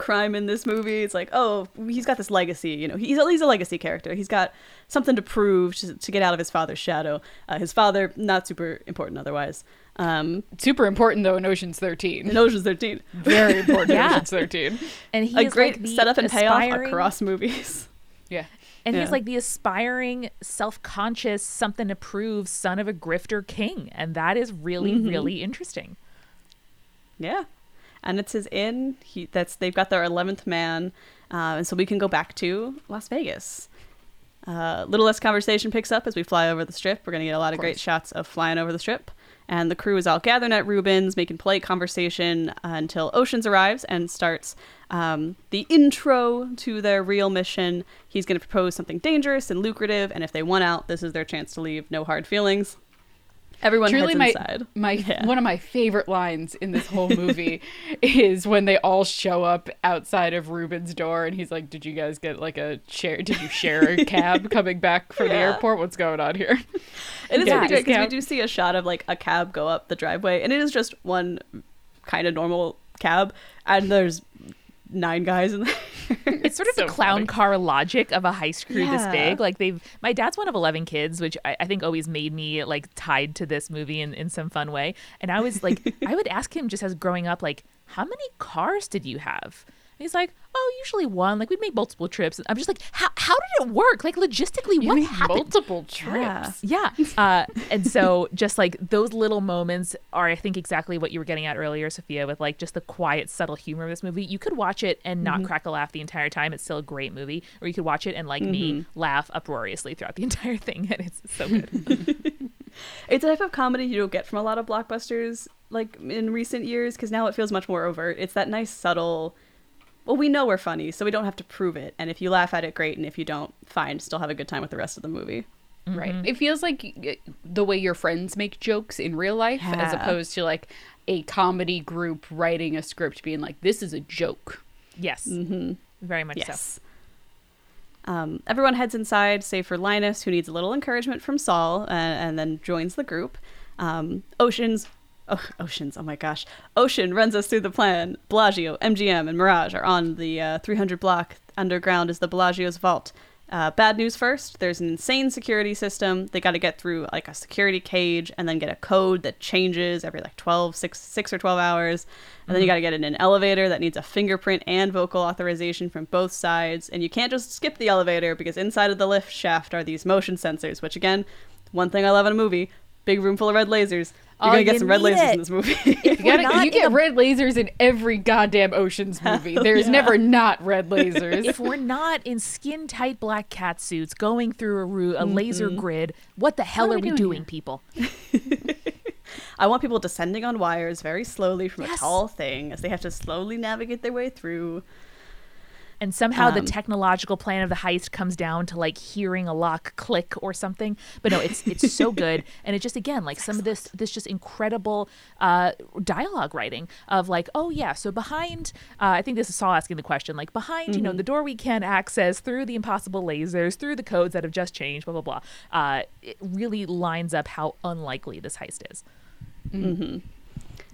crime in this movie. It's like, oh, he's got this legacy. You know, he's a, he's a legacy character. He's got something to prove to, to get out of his father's shadow. Uh, his father, not super important otherwise. Um, Super important though in Ocean's 13. in Ocean's 13. Very important in Ocean's 13. And he a great like setup and payoff aspiring- across movies. Yeah. And Yeah. he's like the aspiring, self-conscious, something to prove son of a grifter king, and that is really, Mm-hmm. really interesting. Yeah, and it's his in. He that's they've got their eleventh man, uh, and so we can go back to Las Vegas. Uh, little less conversation picks up as we fly over the strip. We're gonna get a lot of, great shots of flying over the strip, and the crew is all gathering at Rubens, making polite conversation uh, until Oceans arrives and starts um, the intro to their real mission. He's gonna propose something dangerous and lucrative, and if they want out, this is their chance to leave. No hard feelings. Everyone Truly, my inside. my Yeah. one of my favorite lines in this whole movie is when they all show up outside of Reuben's door, and he's like, "Did you guys get like a share? Did you share a cab coming back from the airport? What's going on here?" It is Yeah, great because we do see a shot of like a cab go up the driveway, and it is just one kind of normal cab, and there's nine guys in there. It's sort of So the clown funny. car logic of a heist crew this big. Like they've my dad's one of eleven kids, which I, I think always made me like tied to this movie in, in some fun way. And I was like I would ask him just as growing up, like, how many cars did you have? He's like, Oh, usually one. Like we'd make multiple trips. And I'm just like, How how did it work? Like logistically, You what happened? multiple trips? Yeah. Yeah. Uh, and so just like those little moments are, I think, exactly what you were getting at earlier, Sophia, with like just the quiet, subtle humor of this movie. You could watch it and not crack a laugh the entire time. It's still a great movie. Or you could watch it and, like me, laugh uproariously throughout the entire thing. And it's so good. It's a type of comedy you don't get from a lot of blockbusters like in recent years because now it feels much more overt. It's that nice subtle. Well, we know we're funny, so we don't have to prove it. And if you laugh at it, great. And if you don't, fine. Still have a good time with the rest of the movie. Right. It feels like the way your friends make jokes in real life, as opposed to like a comedy group writing a script being like, "This is a joke." yes. Very much so. Yes. Um, everyone heads inside, save for Linus, who needs a little encouragement from Saul, and, and then joins the group. Um, Oceans, oh, Oceans, oh my gosh, Ocean runs us through the plan. Bellagio, MGM, and Mirage are on the uh, 300 block. Underground is the Bellagio's vault. Uh, bad news first. There's an insane security system. They got to get through like a security cage and then get a code that changes every like 12, 6, 6 or 12 hours. And then you got to get in an elevator that needs a fingerprint and vocal authorization from both sides. And you can't just skip the elevator because inside of the lift shaft are these motion sensors, which again, one thing I love in a movie big room full of red lasers. You're Oh, going to get you some red lasers it. in this movie. You, gotta, you get a- red lasers in every goddamn Ocean's movie. There's never not red lasers. If we're not in skin tight black cat suits going through a, ru- a laser mm-hmm. grid, what the hell What are are we we doing, doing people? I want people descending on wires very slowly from Yes. a tall thing as they have to slowly navigate their way through. And somehow the Um, technological plan of the heist comes down to like hearing a lock click or something. But no it's it's so good. And it just again like some of this this just incredible uh dialogue writing of like oh yeah so behind uh, i think this is saul asking the question like behind you know the door we can't access through the impossible lasers through the codes that have just changed blah blah blah uh it really lines up how unlikely this heist is.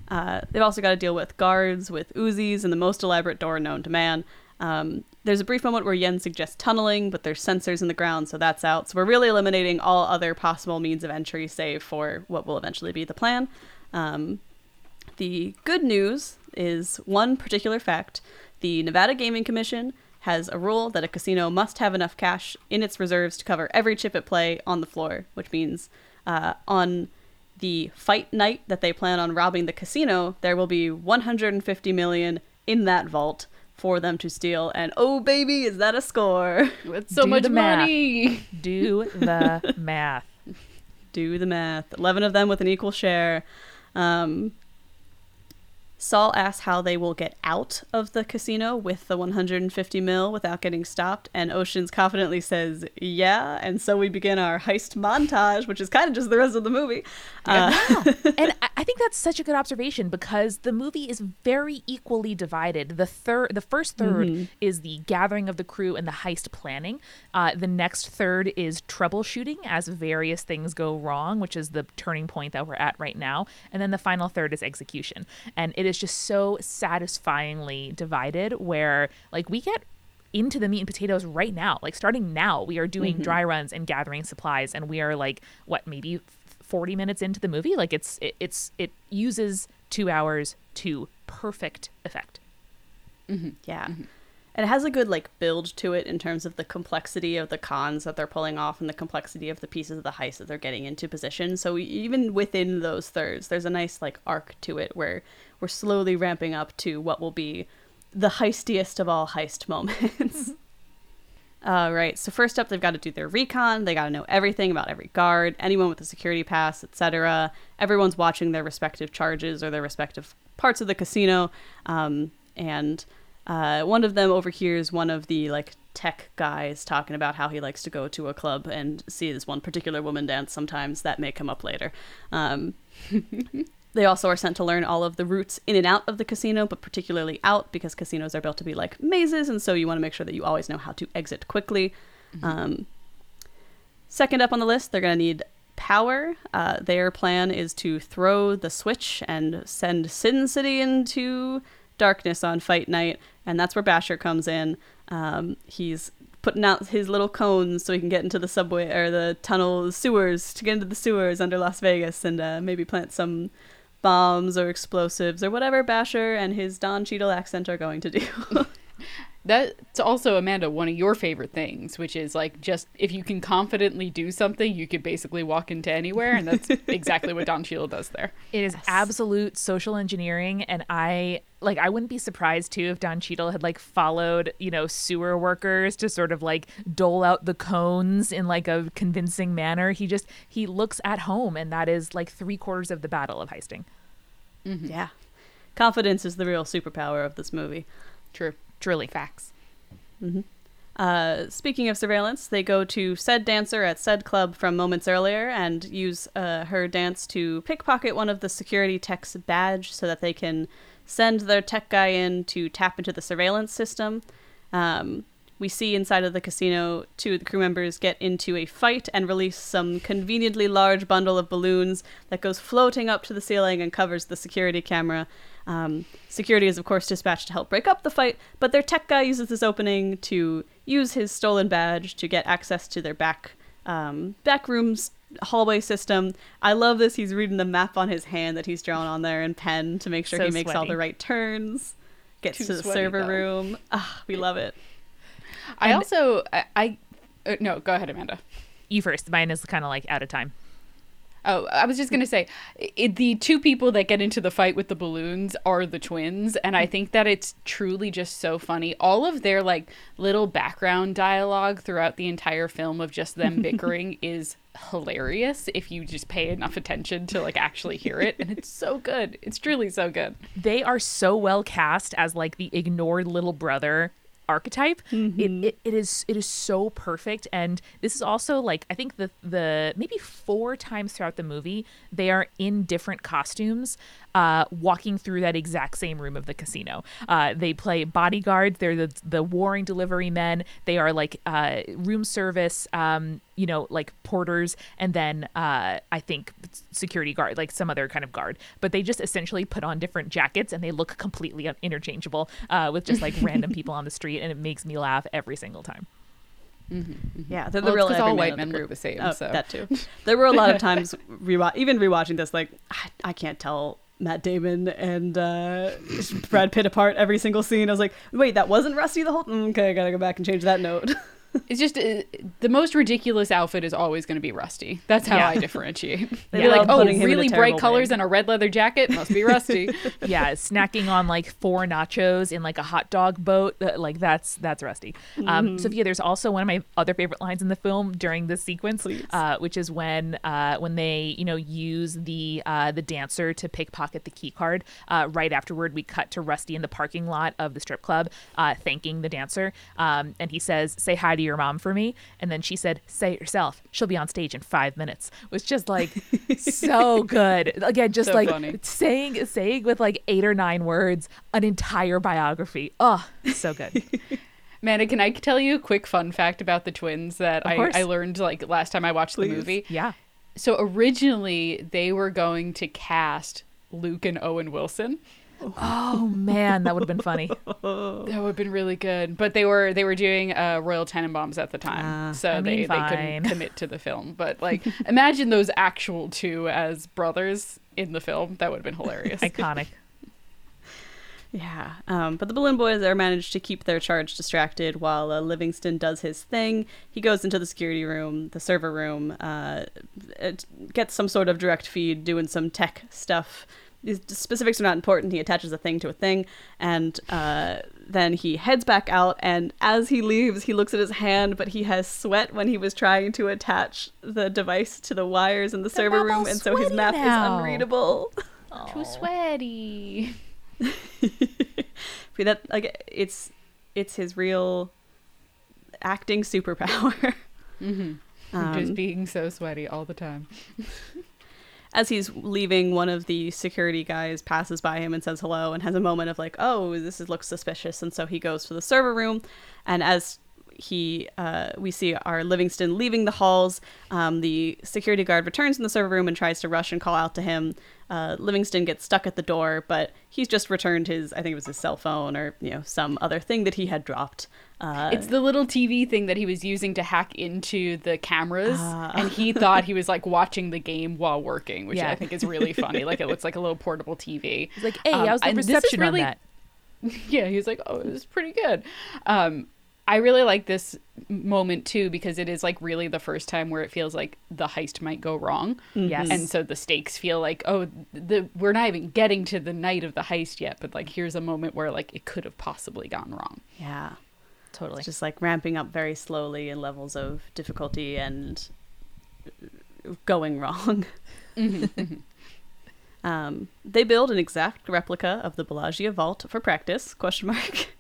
Uh, they've also got to deal with guards with Uzis and the most elaborate door known to man. Um, there's a brief moment where Yen suggests tunneling, but there's sensors in the ground, so that's out. So we're really eliminating all other possible means of entry, save for what will eventually be the plan. Um, the good news is one particular fact the Nevada Gaming Commission has a rule that a casino must have enough cash in its reserves to cover every chip at play on the floor, which means uh, on the fight night that they plan on robbing the casino, there will be 150 million in that vault for them to steal. And oh, baby, is that a score? With so Do much the math. money. do the math Do the math. 11 of them with an equal share. Um, Saul asks how they will get out of the casino with the 150 mil without getting stopped, and Oceans confidently says, "Yeah." And so we begin our heist montage, which is kind of just the rest of the movie. Uh, and I, think that's such a good observation because the movie is very equally divided. The third, the first 3rd is the gathering of the crew and the heist planning. Uh, the next third is troubleshooting as various things go wrong, which is the turning point that we're at right now. And then the final third is execution, and it is just so satisfyingly divided. Where like we get into the meat and potatoes right now. Like starting now, we are doing mm-hmm. dry runs and gathering supplies, and we are like what maybe forty minutes into the movie. Like it's it, it's it uses two hours to perfect effect. Mm-hmm. Yeah. And it has a good like build to it in terms of the complexity of the cons that they're pulling off and the complexity of the pieces of the heist that they're getting into position. So even within those thirds, there's a nice like arc to it where we're slowly ramping up to what will be the heistiest of all heist moments. All right. So first up, they've got to do their recon. They got to know everything about every guard, anyone with a security pass, etc. Everyone's watching their respective charges or their respective parts of the casino, um, and uh, one of them overhears one of the like tech guys talking about how he likes to go to a club and see this one particular woman dance. Sometimes that may come up later. Um, they also are sent to learn all of the routes in and out of the casino, but particularly out because casinos are built to be like mazes, and so you want to make sure that you always know how to exit quickly. Um, second up on the list, they're going to need power. Uh, their plan is to throw the switch and send Sin City into darkness on fight night, and that's where Basher comes in. Um, he's putting out his little cones so he can get into the subway or the tunnel sewers to get into the sewers under Las Vegas and uh, maybe plant some bombs or explosives or whatever Basher and his Don Cheadle accent are going to do. That's also Amanda one of your favorite things, which is like just if you can confidently do something, you could basically walk into anywhere, and that's exactly what Don Cheadle does there. It is absolute social engineering, and I like I wouldn't be surprised too if Don Cheadle had like followed you know sewer workers to sort of like dole out the cones in like a convincing manner. He just he looks at home, and that is like three quarters of the battle of heisting. Mm-hmm. yeah. Confidence is the real superpower of this movie. True. Truly, Facts. Uh, speaking of surveillance, they go to said dancer at said club from moments earlier and use uh, her dance to pickpocket one of the security tech's badge so that they can send their tech guy in to tap into the surveillance system. Um, we see inside of the casino two of the crew members get into a fight and release some conveniently large bundle of balloons that goes floating up to the ceiling and covers the security camera. Um, security is, of course, dispatched to help break up the fight, but their tech guy uses this opening to use his stolen badge to get access to their back um, back rooms hallway system. I love this. He's reading the map on his hand that he's drawn on there in pen to make sure So he makes all the right turns. Gets Too to the sweaty, server though. room. Ah, we love it. I And- also I, I uh, no, go ahead, Amanda. you first. Mine is kind of like out of time. Oh, I was just gonna say, it, the two people that get into the fight with the balloons are the twins, and I think that it's truly just so funny. All of their like little background dialogue throughout the entire film of just them bickering is hilarious if you just pay enough attention to like actually hear it, and it's so good. It's truly so good. they are so well cast as like the ignored little brother archetype it, it, it is it is so perfect. And this is also like i think the the maybe four times throughout the movie they are in different costumes uh, walking through that exact same room of the casino. Uh, they play bodyguards. They're the the warring delivery men. They are like uh, room service um, you know like porters and then uh, i think security guard like some other kind of guard but they just essentially put on different jackets and they look completely interchangeable uh, with just like random people on the street and it makes me laugh every single time Yeah, they're the Well, it's all white of men the look group. the same, Oh, so. that too. There were a lot of times, rewa- even rewatching this, like I, I can't tell Matt Damon and uh, Brad Pitt apart every single scene. I was like, wait, that wasn't Rusty the whole. mm, Okay, I gotta go back and change that note. It's just uh, the most ridiculous outfit is always going to be Rusty. That's how Yeah. I differentiate. They You're like, oh, putting him in a really bright colors wig." and a red leather jacket must be Rusty. yeah snacking on like four nachos in like a hot dog boat like that's that's rusty um, sophia there's also one of my other favorite lines in the film during this sequence uh, which is when uh, when they you know use the uh, the dancer to pickpocket the key card uh, right afterward we cut to rusty in the parking lot of the strip club uh, thanking the dancer um, and he says say hi to your mom for me?" And then she said, "Say it yourself. She'll be on stage in five minutes." Was just like so good. Again, just So like funny. saying saying with like eight or nine words an entire biography. Oh, so good. Amanda, can I tell you a quick fun fact about the twins that I. I learned like last time I watched Please. the movie? Yeah. So originally they were going to cast Luke and Owen Wilson. Oh man, that would have been funny. That would have been really good. But they were they were doing uh, Royal Tenenbaums at the time, Ah. so I they, mean, they fine. couldn't commit to the film. But like, imagine those actual two as brothers in the film. That would have been hilarious. Iconic. Yeah, um, but the Balloon Boys are managed to keep their charge distracted while uh, Livingston does his thing. He goes into the security room, the server room, uh, gets some sort of direct feed, doing some tech stuff. These specifics are not important. He attaches a thing to a thing, and uh, then he heads back out. And as he leaves, he looks at his hand, but he has sweat when he was trying to attach the device to the wires in the server room, and so his map now. is unreadable. Too sweaty. That like it's it's his real acting superpower. hmm Um, Just being so sweaty all the time. as he's leaving, one of the security guys passes by him and says hello, and has a moment of like, "Oh, this is, looks suspicious," and so he goes to the server room, and as he uh, we see our Livingston leaving the halls. Um, the security guard returns in the server room and tries to rush and call out to him. Uh, Livingston gets stuck at the door, but he's just returned his I think it was his cell phone or you know some other thing that he had dropped. Uh, It's the little TV thing that he was using to hack into the cameras, Ah. and he thought he was like watching the game while working, which Yeah. I think is really funny. Like it looks like a little portable TV. He's like, hey, Um, the and this is reception really- on that? yeah, he was like, "Oh, it was pretty good." Um, I really like this moment too because it is like really the first time where it feels like the heist might go wrong, Yes. and so the stakes feel like, oh, the we're not even getting to the night of the heist yet, but like here's a moment where like it could have possibly gone wrong. yeah. Totally. It's just like ramping up very slowly in levels of difficulty and going wrong. um, they build an exact replica of the Bellagio vault for practice? Question mark.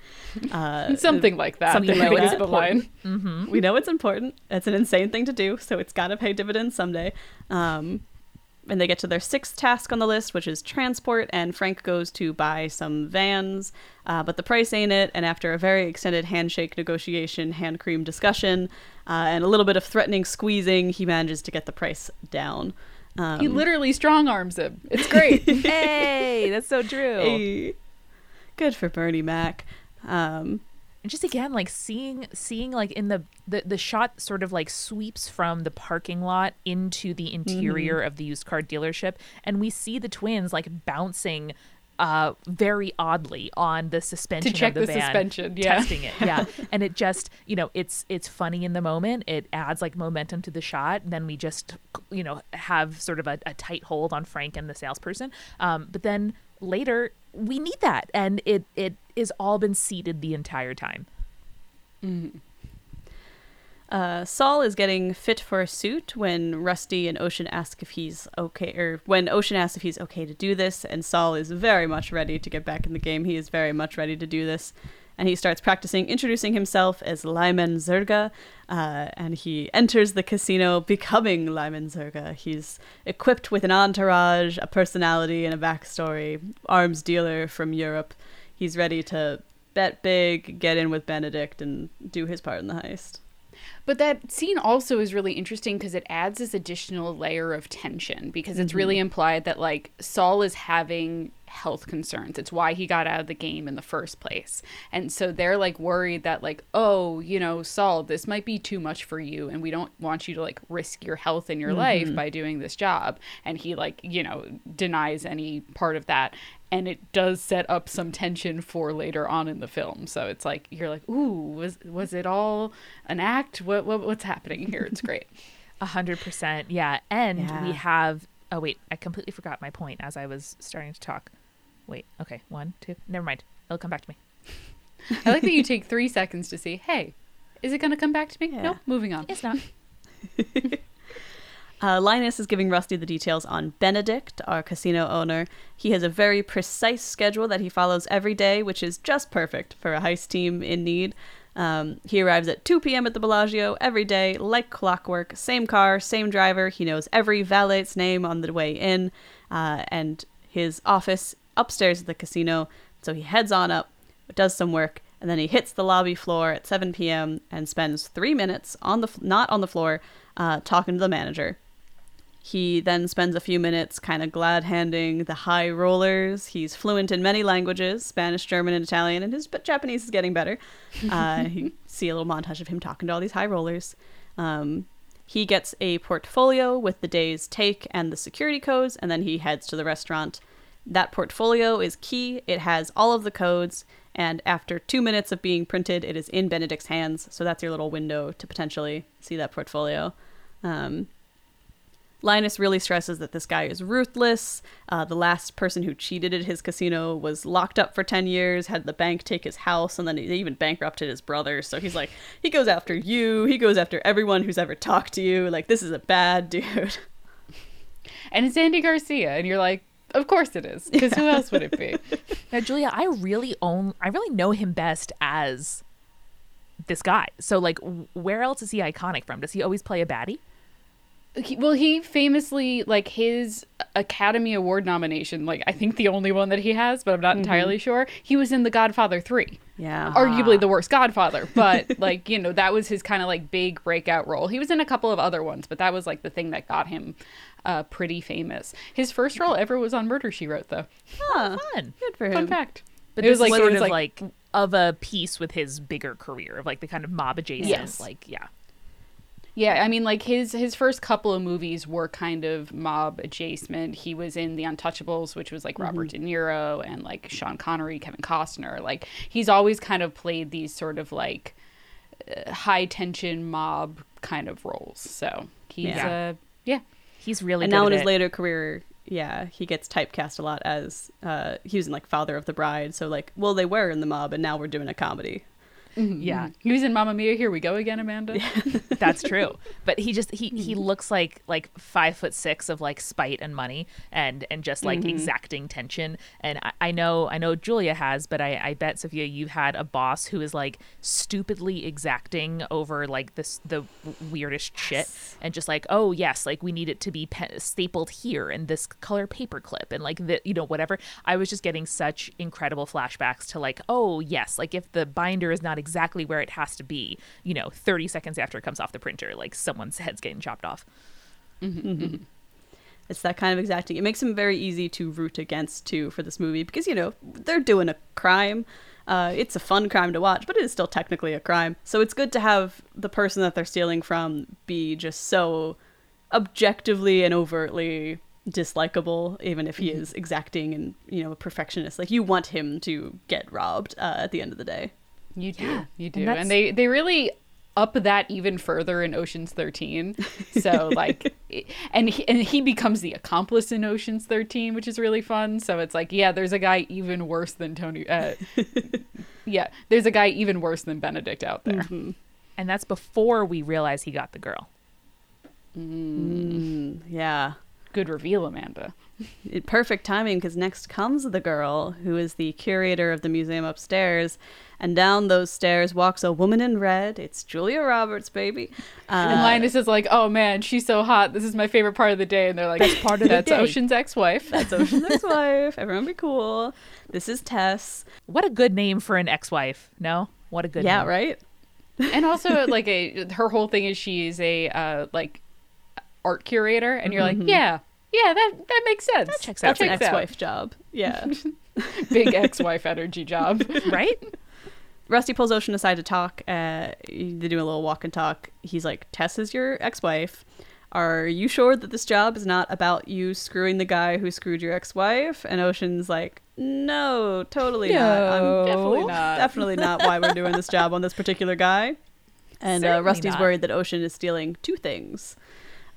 Uh, Something like that. something I like think that. the line. mm-hmm. we know it's important. It's an insane thing to do, so it's got to pay dividends someday. Um, and they get to their sixth task on the list, which is transport. And Frank goes to buy some vans, uh, but the price ain't it. And after a very extended handshake negotiation, hand cream discussion, uh, and a little bit of threatening squeezing, he manages to get the price down. Um, He literally strong arms him. It's great. hey, that's so true. hey, good for Bernie Mac. Um, And just again, like seeing seeing like in the, the the shot sort of like sweeps from the parking lot into the interior of the used car dealership, and we see the twins like bouncing uh very oddly on the suspension to check of the, the van, suspension, yeah. testing it yeah. And it just you know it's it's funny in the moment it adds like momentum to the shot then we just you know have sort of a, a tight hold on frank and the salesperson. Um but then later we need that. And it it is all been seeded the entire time. Uh, Saul is getting fit for a suit when Rusty and Ocean ask if he's okay, or when Ocean asks if he's okay to do this, and Saul is very much ready to get back in the game. He is very much ready to do this, and he starts practicing introducing himself as Lyman Zerga, uh, and he enters the casino becoming Lyman Zerga. He's equipped with an entourage, a personality, and a backstory. Arms dealer from Europe. He's ready to bet big, get in with Benedict, and do his part in the heist. But that scene also is really interesting because it adds this additional layer of tension because it's really implied that like Saul is having health concerns. It's why he got out of the game in the first place. And so they're like worried that like, oh, you know, Saul, this might be too much for you and we don't want you to like risk your health and your mm-hmm. life by doing this job. And he like, you know, denies any part of that. And it does set up some tension for later on in the film. So it's like you're like, ooh, was was it all an act? What, what what's happening here? It's great. A hundred percent, yeah. And Yeah. we have. Oh wait, I completely forgot my point as I was starting to talk. Wait, okay, one, two. Never mind. It'll come back to me. I like that you take three seconds to see, hey, is it going to come back to me? Yeah. Nope, moving on. It's not. Uh, Linus is giving Rusty the details on Benedict, our casino owner. He has a very precise schedule that he follows every day, which is just perfect for a heist team in need. Um, he arrives at 2 p.m. at the Bellagio every day, like clockwork. Same car, same driver. He knows every valet's name on the way in, uh, and his office upstairs at the casino. So he heads on up, does some work, and then he hits the lobby floor at 7 p.m. and spends three minutes on the f- not on the floor, uh, talking to the manager. He then spends a few minutes kind of glad handing the high rollers. He's fluent in many languages Spanish, German, and Italian, and his but Japanese is getting better. Uh, you see a little montage of him talking to all these high rollers. Um, he gets a portfolio with the day's take and the security codes, and then he heads to the restaurant. That portfolio is key. It has all of the codes, and after two minutes of being printed, it is in Benedict's hands. So that's your little window to potentially see that portfolio. Um, Linus really stresses that this guy is ruthless. Uh, the last person who cheated at his casino was locked up for 10 years, had the bank take his house, and then they even bankrupted his brother. So he's like, he goes after you, he goes after everyone who's ever talked to you. Like, this is a bad dude. And it's Andy Garcia, and you're like, of course it is, because who else would it be? Now, Julia, I really own, I really know him best as this guy. So, like, where else is he iconic from? Does he always play a baddie? He, well, he famously like his Academy Award nomination, like I think the only one that he has, but I'm not mm-hmm. entirely sure. He was in The Godfather 3. Yeah. Arguably ah. the worst Godfather, but like, you know, that was his kind of like big breakout role. He was in a couple of other ones, but that was like the thing that got him uh pretty famous. His first role ever was on Murder She Wrote though. Huh. Fun. Good for him. Fun fact. But It it was, was like, sort of like- like, of a piece with his bigger career of like the kind of mob adjacent, Yes. like, yeah. Yeah, I mean, like his his first couple of movies were kind of mob adjacent. He was in The Untouchables, which was like Robert De Niro and like Sean Connery, Kevin Costner. Like he's always kind of played these sort of like uh, high tension mob kind of roles. So he's Yeah. uh yeah. He's really and now in his it. later career, yeah, he gets typecast a lot as uh, he was in like Father of the Bride. So like, well, they were in the mob, and now we're doing a comedy. Mm-hmm, yeah, mm-hmm. He was in Mamma Mia. Here we go again, Amanda. that's true. But he just he he mm-hmm. looks like like five foot six of like spite and money and and just like exacting tension. And I, I know I know Julia has, but I I bet Sophia you've had a boss who is like stupidly exacting over like this the weirdest shit and just like oh yes like we need it to be pe- stapled here and this color paperclip and like the you know whatever. I was just getting such incredible flashbacks to like oh yes like if the binder is not exactly where it has to be, you know, 30 seconds after it comes off the printer, like someone's head's getting chopped off. It's that kind of exacting. It makes him very easy to root against too for this movie because you know they're doing a crime. Uh, it's a fun crime to watch, but it is still technically a crime. So it's good to have the person that they're stealing from be just so objectively and overtly dislikable, even if he is exacting and you know a perfectionist. Like you want him to get robbed uh, at the end of the day. You do, Yeah, you do, and, that's- they they really up that even further in Ocean's Thirteen. So like, and he, and he becomes the accomplice in Ocean's Thirteen, which is really fun. So it's like, yeah, there's a guy even worse than Tony. Uh, yeah, there's a guy even worse than Benedict out there. And that's before we realize he got the girl. Mm, yeah. Good reveal, Amanda. Perfect timing because next comes the girl who is the curator of the museum upstairs and down those stairs walks a woman in red it's julia roberts baby And uh, Linus is like, "Oh man, she's so hot. This is my favorite part of the day." And they're like, Best part of the "That's day." Ocean's ex-wife." that's ocean's ex-wife everyone be cool this is tess What a good name for an ex-wife. No? What a good yeah name. right and also like a her whole thing is she's a uh, like art curator, and you're like, "Yeah, yeah, that that makes sense. That checks that's out. an checks out. ex-wife job yeah Big ex-wife energy job." Right? Rusty pulls ocean aside to talk uh, they do a little walk and talk he's like tess is your ex-wife are you sure that this job is not about you screwing the guy who screwed your ex-wife and ocean's like no totally not i'm Definitely not. definitely not why we're doing this job on this particular guy. And uh, Rusty's not. worried that Ocean is stealing two things.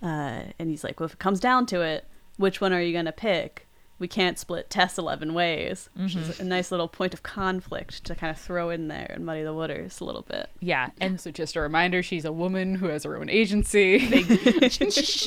Uh, and he's like, well, if it comes down to it, which one are you going to pick? We can't split Tess 11 ways, which is a nice little point of conflict to kind of throw in there and muddy the waters a little bit. Yeah. And So just a reminder, she's a woman who has her own agency.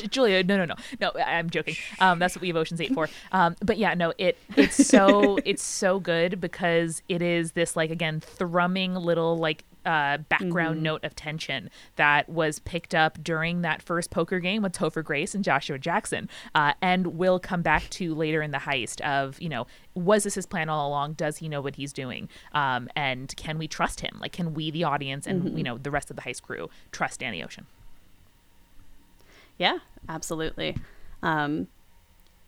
Julia, no, no, no, no. I'm joking. Um, that's what we have Ocean's Eight for. Um, but yeah, no, it it's so it's so good because it is this like again thrumming little like uh, background note of tension that was picked up during that first poker game with Topher Grace and Joshua Jackson, uh, and will come back to later in the heist. Of you know, was this his plan all along? Does he know what he's doing? Um, and can we trust him? Like, can we, the audience, and you know, the rest of the heist crew, trust Danny Ocean? Yeah, absolutely. Um,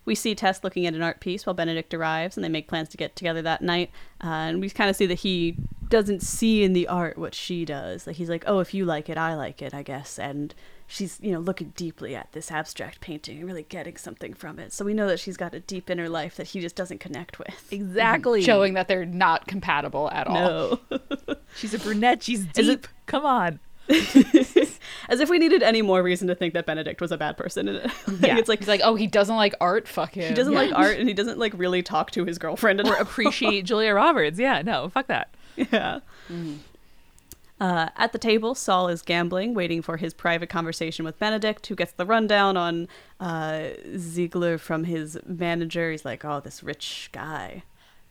we see Tess looking at an art piece while Benedict arrives, and they make plans to get together that night. Uh, and we kind of see that he doesn't see in the art what she does. Like he's like, "Oh, if you like it, I like it, I guess." And she's, you know, looking deeply at this abstract painting and really getting something from it. So we know that she's got a deep inner life that he just doesn't connect with. Exactly. Showing that they're not compatible at all. No. She's a brunette. She's it- deep. Come on. As if we needed any more reason to think that Benedict was a bad person. Like, Yeah. It's like He's like, oh, he doesn't like art. Fuck him. he doesn't like art and he doesn't like really talk to his girlfriend at Or appreciate Julia Roberts. Yeah, no, fuck that. Yeah. Uh, at the table, Saul is gambling, waiting for his private conversation with Benedict, who gets the rundown on uh, Ziegler from his manager. He's like, "Oh, this rich guy."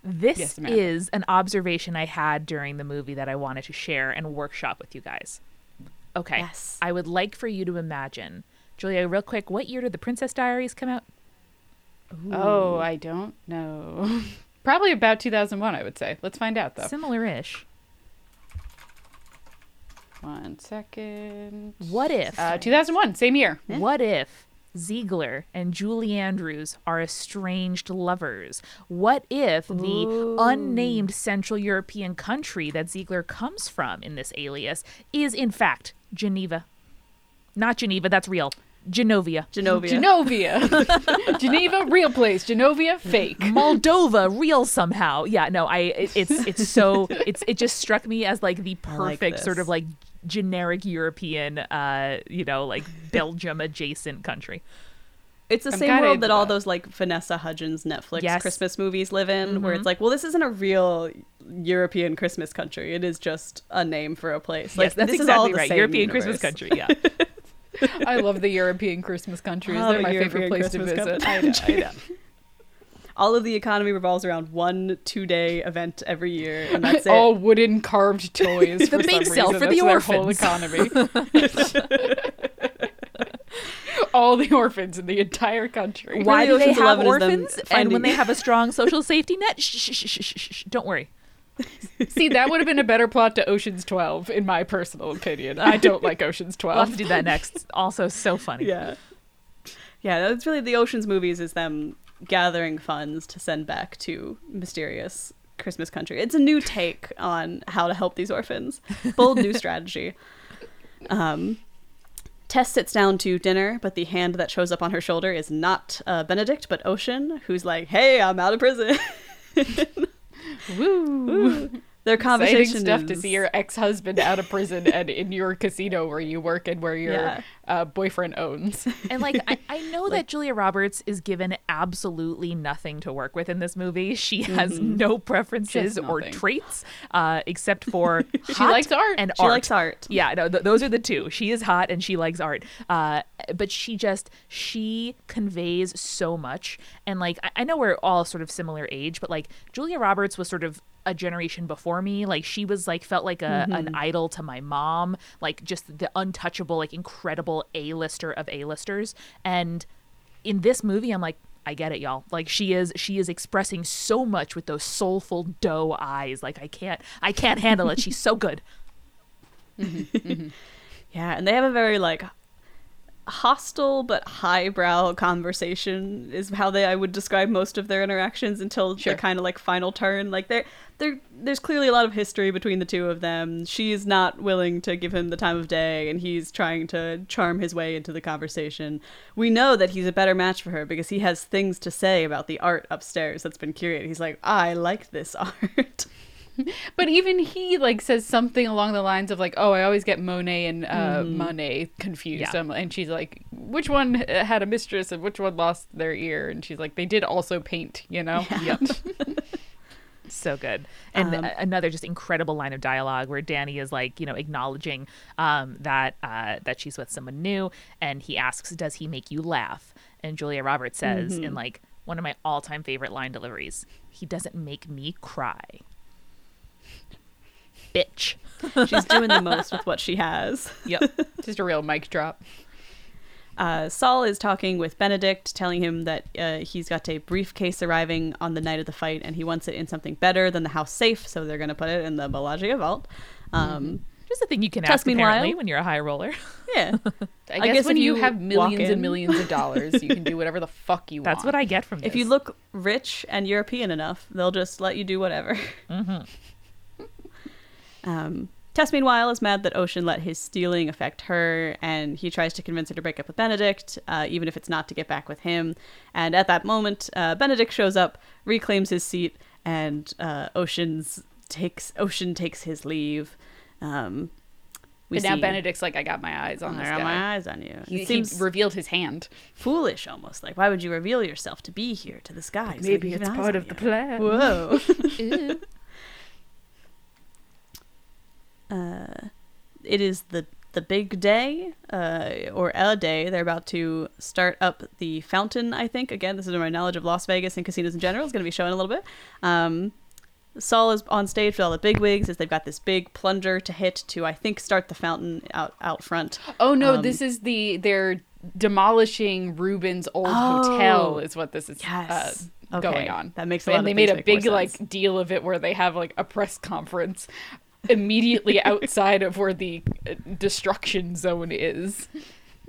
This Yes, is an observation I had during the movie that I wanted to share and workshop with you guys. Okay. Yes. I would like for you to imagine, Julia, real quick, what year did the Princess Diaries come out? Oh, I don't know. Probably about 2001, I would say. Let's find out, though. Similar ish. One second. What if? Uh, 2001, same year. What if Ziegler and Julie Andrews are estranged lovers? What if the unnamed Central European country that Ziegler comes from in this alias is, in fact, Geneva? Not Geneva, that's real. Genovia. Genovia. Genovia. Geneva, real place. Genovia, fake. Moldova, real somehow. Yeah, no, I it, it's it's so it's it just struck me as like the I like perfect sort of like generic European uh you know like Belgium adjacent country. It's the I'm same world that all that. those like Vanessa Hudgens Netflix Yes. Christmas movies live in, where mm-hmm. it's like, well, this isn't a real European Christmas country. It is just a name for a place. Like yes, that's this exactly is all the right. same European Christmas country. Yeah. I love the European Christmas countries. Oh, They're the my favorite European place to visit. I know. I know. All of the economy revolves around one two-day event every year, and that's it. All wooden carved toys. The for bake sale for the That's their whole economy. All the orphans in the entire country. Why Really, do they have Eleven them orphans? And when they have a strong social safety net, shh, shh, shh, shh, shh, shh, don't worry. See, that would have been a better plot to Ocean's 12, in my personal opinion. I don't like Ocean's We'll have to do that next. Also, so funny. Yeah. Yeah, that's really the Ocean's movies is them gathering funds to send back to mysterious Christmas country. It's a new take on how to help these orphans. Bold new strategy. Um, Tess sits down to dinner, but the hand that shows up on her shoulder is not uh, Benedict, but Ocean, who's like, "Hey, I'm out of prison." Woo! Their Exciting conversation stuff to see your ex-husband out of prison and in your casino where you work and where your Yeah. uh, boyfriend owns. And like I, I know that Julia Roberts is given absolutely nothing to work with in this movie. She has no preferences or traits, uh, except for She hot likes art. and She art. likes art. Yeah, no, th- those are the two. She is hot and she likes art. Uh, but she just she conveys so much. And like I, I know we're all sort of similar age, but like Julia Roberts was sort of a generation before me. Like she was like felt like a, an mm-hmm. idol to my mom. Like just the untouchable, like incredible A lister of A listers. And in this movie, I'm like. I get it, y'all. Like she is, she is expressing so much with those soulful doe eyes. Like I can't, I can't handle it. She's so good. Mm-hmm. Mm-hmm. Yeah, and they have a very like hostile but highbrow conversation is how they I would describe most of their interactions until Sure. the kind of like final turn. Like there there there's clearly a lot of history between the two of them. She's not willing to give him the time of day and he's trying to charm his way into the conversation. We know that he's a better match for her because he has things to say about the art upstairs that's been curated. He's like, "I like this art." But even he like says something along the lines of like, "Oh, I always get Monet and uh, Manet confused." Yeah. And she's like, "Which one had a mistress and which one lost their ear?" And she's like, "They did also paint, you know." Yep. so good. And Um, another just incredible line of dialogue where Danny is like, you know, acknowledging um, that uh, that she's with someone new, and he asks, "Does he make you laugh?" And Julia Roberts says, in like one of my all-time favorite line deliveries, "He doesn't make me cry." Bitch. She's doing the most with what she has. Yep. Just a real mic drop. Uh, Saul is talking with Benedict, telling him that uh, he's got a briefcase arriving on the night of the fight, and he wants it in something better than the house safe. So they're going to put it in the Bellagio vault. Um, Just a thing you can Tusk, ask apparently meanwhile- when you're a high roller. Yeah, I, I guess, guess when you, you have millions and millions of dollars, you can do whatever the fuck you That's want. That's what I get from this. if you look rich and European enough, they'll just let you do whatever. Um, Tess, meanwhile, is mad that Ocean let his stealing affect her, and he tries to convince her to break up with Benedict, uh, even if it's not to get back with him. And at that moment, uh, Benedict shows up, reclaims his seat, and uh, Ocean's takes Ocean takes his leave. Um, we But now see- Benedict's like, I got my eyes on I got my eyes on you. He, It seems he revealed his hand. foolish, almost like why would you reveal yourself to be here to this guy? Maybe he it's part on of the you? plan. Whoa. Uh, it is the the big day uh, or a day. They're about to start up the fountain. I think again, this is my knowledge of Las Vegas and casinos in general is going to be showing a little bit. Um, Saul is on stage with all the big wigs as they've got this big plunger to hit to I think start the fountain out out front. Oh no, Um, this is the they're demolishing Reuben's old Oh. hotel is what this is Yes. uh, Okay. going on. That makes a lot and they made a big like deal of it where they have like a press conference immediately outside of where the uh, destruction zone is.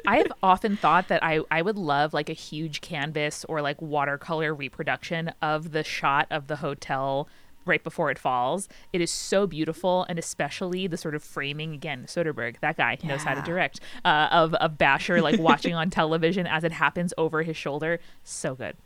I have often thought that I, I would love like a huge canvas or like watercolor reproduction of the shot of the hotel right before it falls. It is so beautiful, and especially the sort of framing again. Soderbergh, that guy knows how to direct. Uh, of of Basher like watching on television as it happens over his shoulder. So good.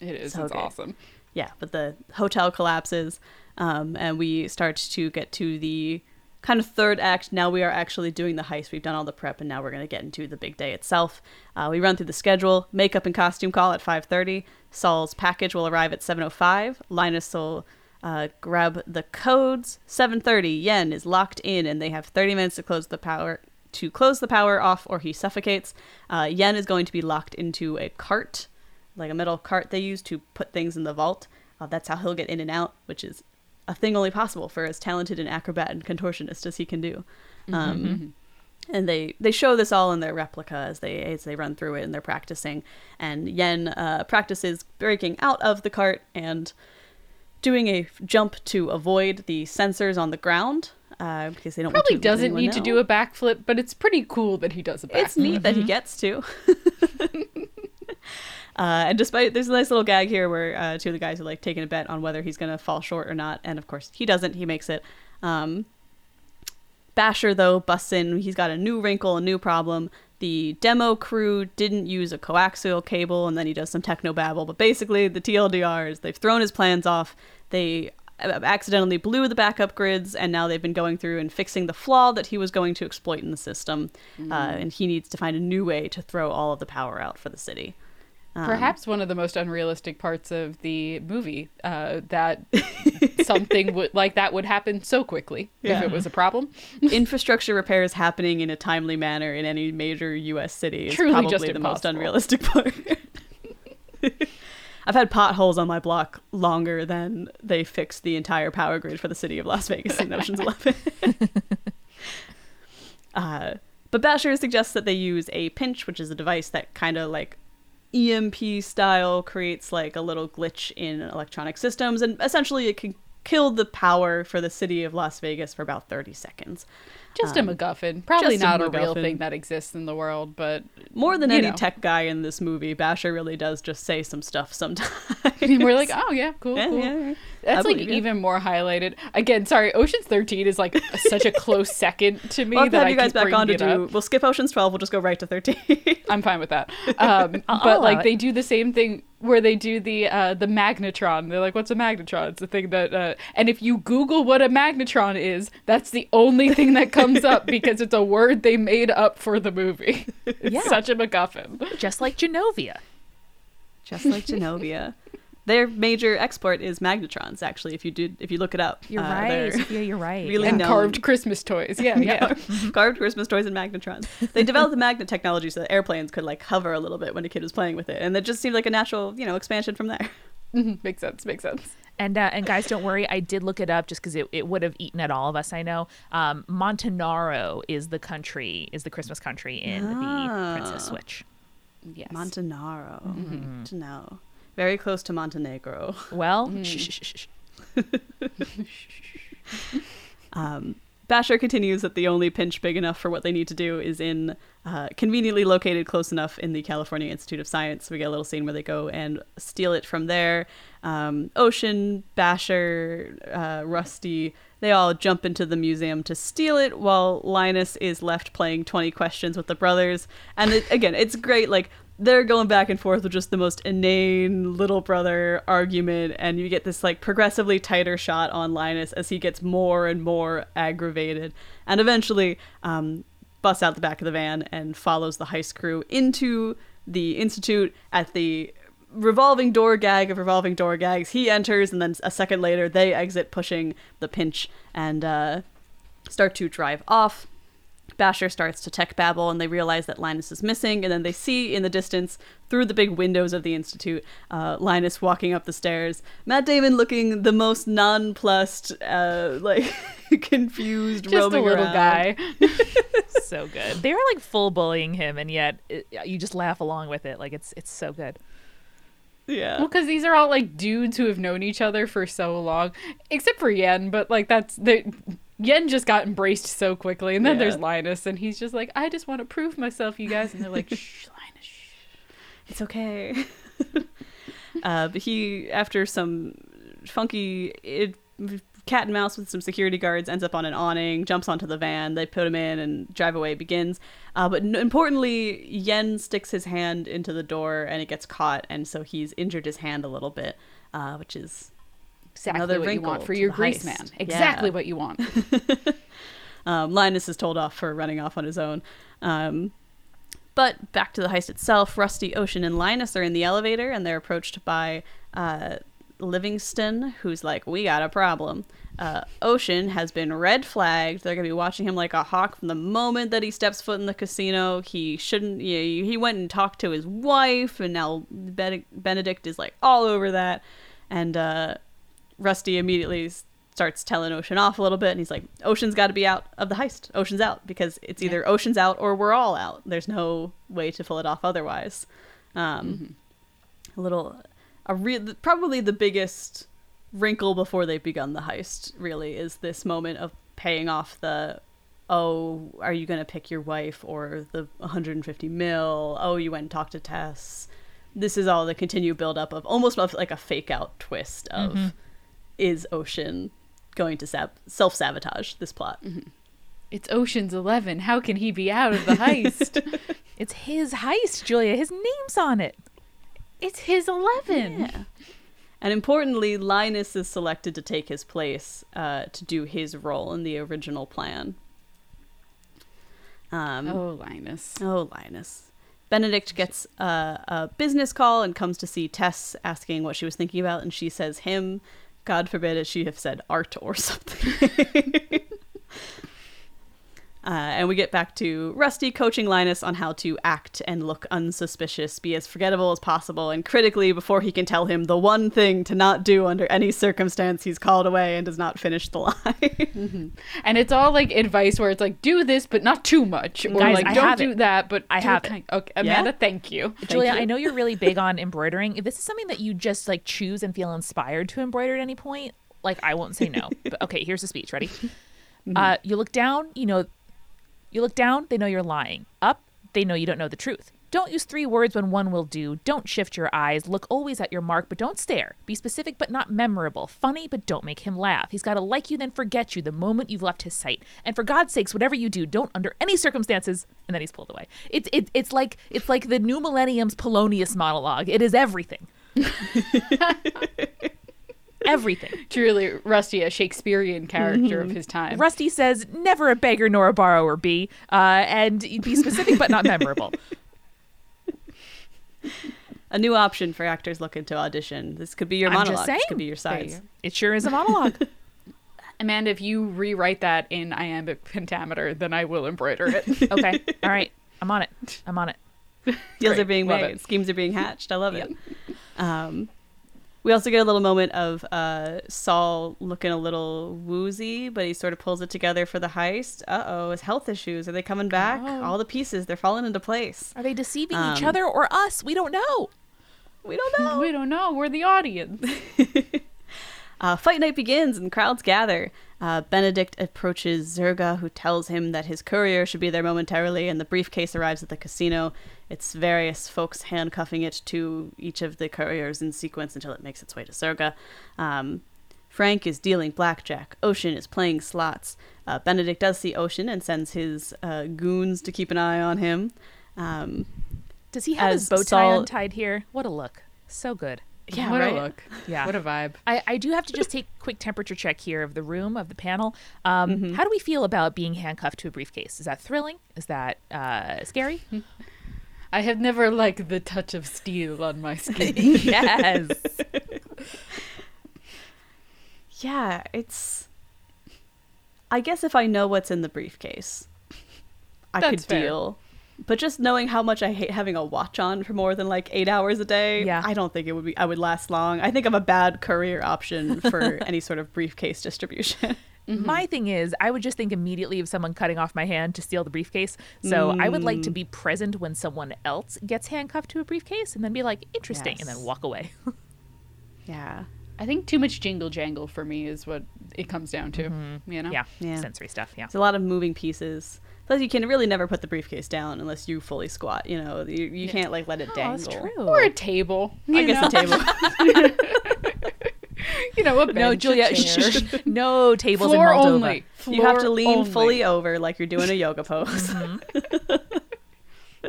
It is. So it's good. awesome. yeah, but the hotel collapses, um, and we start to get to the kind of third act. Now we are actually doing the heist. We've done all the prep, and now we're going to get into the big day itself. Uh, we run through the schedule. Makeup and costume call at 5:30. Saul's package will arrive at 7:05. Linus will uh, grab the codes. 7:30. Yen is locked in, and they have 30 minutes to close the power to close the power off, or he suffocates. Uh, Yen is going to be locked into a cart like a metal cart they use to put things in the vault. Uh, that's how he'll get in and out, which is a thing only possible for as talented an acrobat and contortionist as he can do. Um, And they, they show this all in their replica as they as they run through it and they're practicing. And Yen uh, practices breaking out of the cart and doing a jump to avoid the sensors on the ground uh, because they don't Probably want to doesn't need to do a backflip, but it's pretty cool that he does a backflip. It's neat that he gets to. uh, and despite there's a nice little gag here where uh, two of the guys are like taking a bet on whether he's gonna fall short or not, and of course he doesn't. He makes it. Um, Basher though busts in. He's got a new wrinkle, a new problem. The demo crew didn't use a coaxial cable, and then he does some techno babble. But basically, the TLDR is they've thrown his plans off. They uh, accidentally blew the backup grids, and now they've been going through and fixing the flaw that he was going to exploit in the system. Uh, and he needs to find a new way to throw all of the power out for the city. Um, Perhaps one of the most unrealistic parts of the movie uh, that something would like that would happen so quickly Yeah. if it was a problem. infrastructure repairs happening in a timely manner in any major U.S. city is Truly probably just the most unrealistic part. I've had potholes on my block longer than they fixed the entire power grid for the city of Las Vegas in Ocean's Eleven. uh, but Basher suggests that they use a pinch, which is a device that kind of like EMP style creates like a little glitch in electronic systems, and essentially it can kill the power for the city of Las Vegas for about 30 seconds. Just Um, a MacGuffin. Probably just a not a, real thing that exists in the world, but More than any know. tech guy in this movie, Basher really does just say some stuff sometimes. we're like, oh yeah, cool, Yeah, cool. yeah, yeah. That's like even more highlighted. Again, sorry, Ocean's Thirteen is like such a close second to me We'll that I you guys keep back on to do. We'll skip Ocean's 12. We'll just go right to 13. I'm fine with that. Um, but like it. they do the same thing where they do the uh, the magnetron. They're like, "What's a magnetron?" It's the thing that, uh, and if you Google what a magnetron is, that's the only thing that comes up because it's a word they made up for the movie. It's Yeah. such a MacGuffin. Just like Genovia. just like Genovia. Their major export is magnetrons. Actually, if you did, if you look it up, You're Uh, right. they're you're right. really yeah. And carved Christmas toys. Yeah, yeah. carved Christmas toys and magnetrons. They developed the magnet technology so that airplanes could like hover a little bit when a kid was playing with it, and it just seemed like a natural, you know, expansion from there. Mhm, makes sense. Makes sense. And uh, and guys, don't worry. I did look it up just because it, it would have eaten at all of us. I know. Um, Montenaro is the country, is the Christmas country in the Princess Ah. Switch. Yes. Montenaro. Mm-hmm. To know. Very close to Montenegro. Well, Mm. shh, shh, shh. Um, Basher continues that the only pinch big enough for what they need to do is in uh, conveniently located close enough in the California Institute of Science. We get a little scene where they go and steal it from there. Um, Ocean, Basher, uh, Rusty, they all jump into the museum to steal it while Linus is left playing 20 questions with the brothers. And it, again, it's great. Like, they're going back and forth with just the most inane little brother argument, and you get this like progressively tighter shot on Linus as he gets more and more aggravated, and eventually um, busts out the back of the van and follows the heist crew into the institute at the revolving door gag of revolving door gags. He enters, and then a second later they exit, pushing the pinch and uh, start to drive off. Basher starts to tech babble and they realize that Linus is missing, and then they see in the distance through the big windows of the institute uh, Linus walking up the stairs. Matt Damon looking the most nonplussed, uh, like confused, Just a little around. guy. so good. They were like full bullying him, and yet it, you just laugh along with it. Like it's it's so good. Yeah, Well, because these are all like dudes who have known each other for so long, except for Yen. But like that's the Yen just got embraced so quickly, and then Yeah. there's Linus, and he's just like, I just want to prove myself, you guys, and they're like, Shh, Linus. Shh. it's okay. uh, but he, after some funky it, cat and mouse with some security guards, ends up on an awning, jumps onto the van. They put him in, and drive away begins. Uh, but n- importantly, Yen sticks his hand into the door, and it gets caught, and so he's injured his hand a little bit, uh, which is Exactly what you want for your grease heist. man. Yeah. Exactly what you want. Um, Linus is told off for running off on his own. Um, but back to the heist itself, Rusty, Ocean, and Linus are in the elevator, and they're approached by uh, Livingston, who's like, "We got a problem." Uh, Ocean has been red flagged. They're gonna be watching him like a hawk from the moment that he steps foot in the casino. He shouldn't. You know, he went and talked to his wife, and now Benedict is like all over that. And uh, Rusty immediately starts telling Ocean off a little bit, and he's like, "Ocean's got to be out of the heist. Ocean's out because it's either Ocean's out or we're all out. There's no way to pull it off otherwise." Um, A little, a real, probably the biggest wrinkle before they've begun the heist. Really, is this moment of paying off the. Oh, are you gonna pick your wife or the 150 mil? Oh, you went and talked to Tess. This is all the continued build up of almost like a fake out twist of is Ocean going to sab- self sabotage this plot? It's Ocean's Eleven. How can he be out of the heist? It's his heist, Julia. His name's on it. it's his Eleven. Yeah. And importantly, Linus is selected to take his place uh, to do his role in the original plan. Um, Oh, Linus. Oh, Linus. Benedict gets uh, a business call and comes to see Tess asking what she was thinking about, and she says him. God forbid it she have said art or something. uh, and we get back to Rusty coaching Linus on how to act and look unsuspicious, be as forgettable as possible, and critically before he can tell him the one thing to not do under any circumstance, he's called away and does not finish the line. And it's all like advice where it's like, do this, but not too much, or Guys, like, I don't do it. that, but I do have it. kind- Okay, Amanda, thank you. Julia, you. I know you're really big on embroidering. If this is something that you just like choose and feel inspired to embroider at any point, like I won't say no. but okay, here's the speech. Ready? Uh, you look down, you know, you look down, they know you're lying. Up, they know you don't know the truth. Don't use three words when one will do. Don't shift your eyes. Look always at your mark, but don't stare. Be specific but not memorable. Funny, but don't make him laugh. He's got to like you, then forget you the moment you've left his sight. And for God's sakes, whatever you do, don't under any circumstances. And then he's pulled away. It's it, it's like it's like the New Millennium's Polonius monologue. It is everything. everything. Truly, Rusty, a Shakespearean character of his time. Rusty says, "Never a beggar nor a borrower be," uh, and be specific but not memorable. a new option for actors looking to audition. This could be your I'm just monologue. This could be your There you It sure is a monologue. Amanda, if you rewrite that in iambic pentameter, then I will embroider it. okay, all right, I'm on it. I'm on it. Deals Great. are being made. Schemes are being hatched. I love it. Um, We also get a little moment of uh, Saul looking a little woozy, but he sort of pulls it together for the heist. Uh oh, his health issues. Are they coming back? Oh. All the pieces, they're falling into place. Are they deceiving each Um, other or us? We don't know. We don't know. We don't know. We're the audience. Uh, fight night begins and crowds gather. Uh, Benedict approaches Zerga, who tells him that his courier should be there momentarily, and the briefcase arrives at the casino. It's various folks handcuffing it to each of the couriers in sequence until it makes its way to Zerga. Um, Frank is dealing blackjack. Ocean is playing slots. Uh, Benedict does see Ocean and sends his uh, goons to keep an eye on him. Um, Does he have his bow tie Saul- untied here? What a look. So good. Yeah, what right. a look. Yeah. What a vibe. I, I do have to just take a quick temperature check here of the room, of the panel. Um, Mm-hmm. How do we feel about being handcuffed to a briefcase? Is that thrilling? Is that uh, scary? I have never liked the touch of steel on my skin. yes. Yeah, it's. I guess if I know what's in the briefcase, I That's could fair. deal. But just knowing how much I hate having a watch on for more than like eight hours a day, Yeah. I don't think it would be. I would last long. I think I'm a bad career option for any sort of briefcase distribution. My thing is, I would just think immediately of someone cutting off my hand to steal the briefcase. So I would like to Mm. be present when someone else gets handcuffed to a briefcase and then be like, interesting, and then walk away. yeah, I think too much jingle jangle for me is what it comes down to. You know? yeah. Yeah. Sensory stuff. Yeah. it's a lot of moving pieces. Plus, you can really never put the briefcase down unless you fully squat. You know, you, you can't like let it Oh, dangle. that's true. Or a table. I you guess know? the table. You know, a bench, no, a Julia. chair. no tables Floor in Moldova. only. you have to lean only. fully over like you're doing a yoga pose. uh,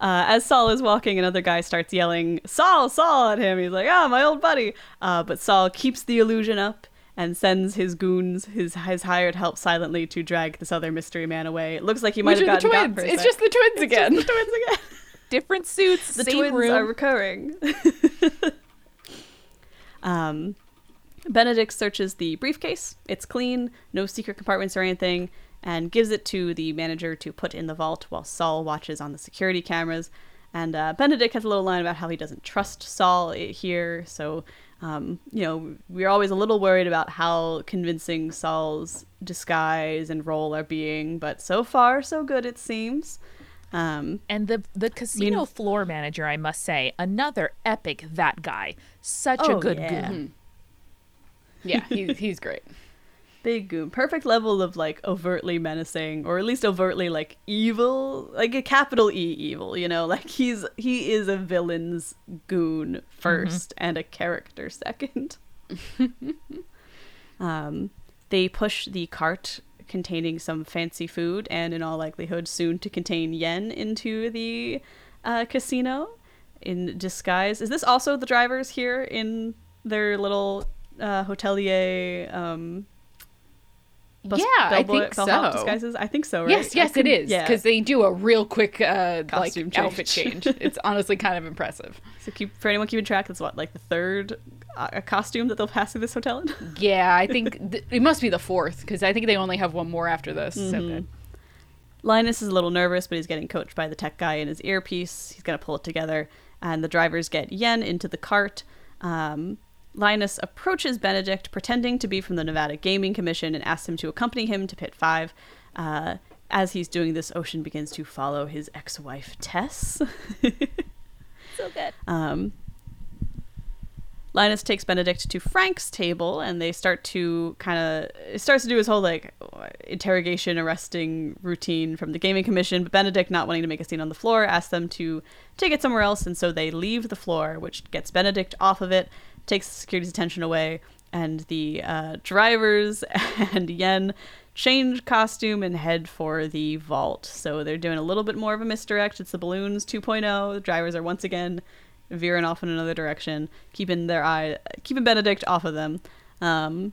as Saul is walking, another guy starts yelling, Saul, Saul at him. He's like, ah, my old buddy. Uh, but Saul keeps the illusion up and sends his goons, his, his hired help, silently to drag this other mystery man away. It looks like he might Which have the gotten got twins. for a It's just the twins again. the twins again. Different suits, the same twins room. are recurring. um, Benedict searches the briefcase. It's clean, no secret compartments or anything, and gives it to the manager to put in the vault while Saul watches on the security cameras. And uh, Benedict has a little line about how he doesn't trust Saul here. So, um, you know, we're always a little worried about how convincing Saul's disguise and role are being, but so far, so good, it seems. Um, And the the casino Mean- floor manager, I must say, another epic that guy. Such a Oh, good yeah. goon. yeah, he's, he's great. Big goon. Perfect level of like overtly menacing, or at least overtly like evil, like a capital E evil. You know, like he's he is a villain's goon 1st and a character second. um, they push the cart containing some fancy food and, in all likelihood, soon to contain yen into the uh, casino in disguise. Is this also the drivers here in their little uh, hotelier? Um, bus- yeah, I think so. disguises. I think so, right? Yes, yes, it couldn't- is Yeah. because they do a real quick uh, like Costume outfit change. change. It's honestly kind of impressive. So keep for anyone keeping track, that's what like the third uh, costume that they'll pass through this hotel in. Yeah, I think th- it must be the fourth because I think they only have one more after this. Mm-hmm. So good. Linus is a little nervous, but he's getting coached by the tech guy in his earpiece. He's gonna pull it together, and the drivers get Yen into the cart. Um, Linus approaches Benedict, pretending to be from the Nevada Gaming Commission, and asks him to accompany him to Pit Five. Uh, as he's doing this, Ocean begins to follow his ex-wife Tess. So good. Um, Linus takes Benedict to Frank's table, and they start to kind of starts to do his whole like interrogation, arresting routine from the gaming commission. But Benedict, not wanting to make a scene on the floor, asks them to take it somewhere else, and so they leave the floor, which gets Benedict off of it, takes the security's attention away, and the uh, drivers and Yen change costume and head for the vault. So they're doing a little bit more of a misdirect. It's the balloons 2.0. The drivers are once again veering off in another direction, keeping their eye, keeping Benedict off of them. Um,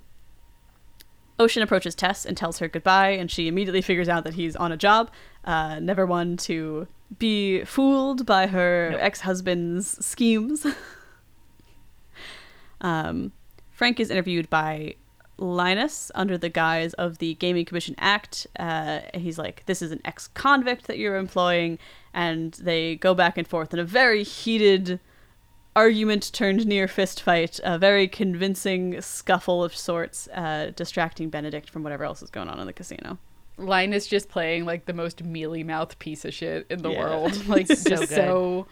Ocean approaches Tess and tells her goodbye, and she immediately figures out that he's on a job, uh, never one to be fooled by her Nope. ex-husband's schemes. um, Frank is interviewed by Linus under the guise of the Gaming Commission Act. Uh, he's like, "This is an ex-convict that you're employing," and they go back and forth in a very heated argument turned near fist fight, a very convincing scuffle of sorts, uh, distracting Benedict from whatever else is going on in the casino. Linus just playing like the most mealy mouthed piece of shit in the Yeah. world. Like So just good. so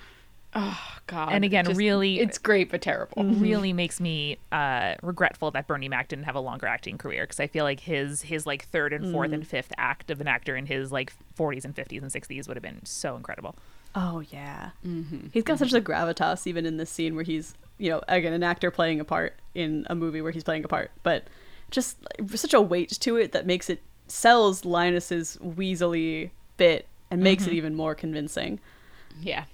oh god. And again, Just- really- it's great but terrible. really makes me uh, regretful that Bernie Mac didn't have a longer acting career because I feel like his his like third and fourth and fifth act of an actor in his like 40s and 50s and 60s would have been so incredible. Oh yeah, mm-hmm. he's got such a gravitas even in this scene where he's you know again an actor playing a part in a movie where he's playing a part, but just like, such a weight to it that makes it sells Linus's weaselly bit and makes it even more convincing. Yeah.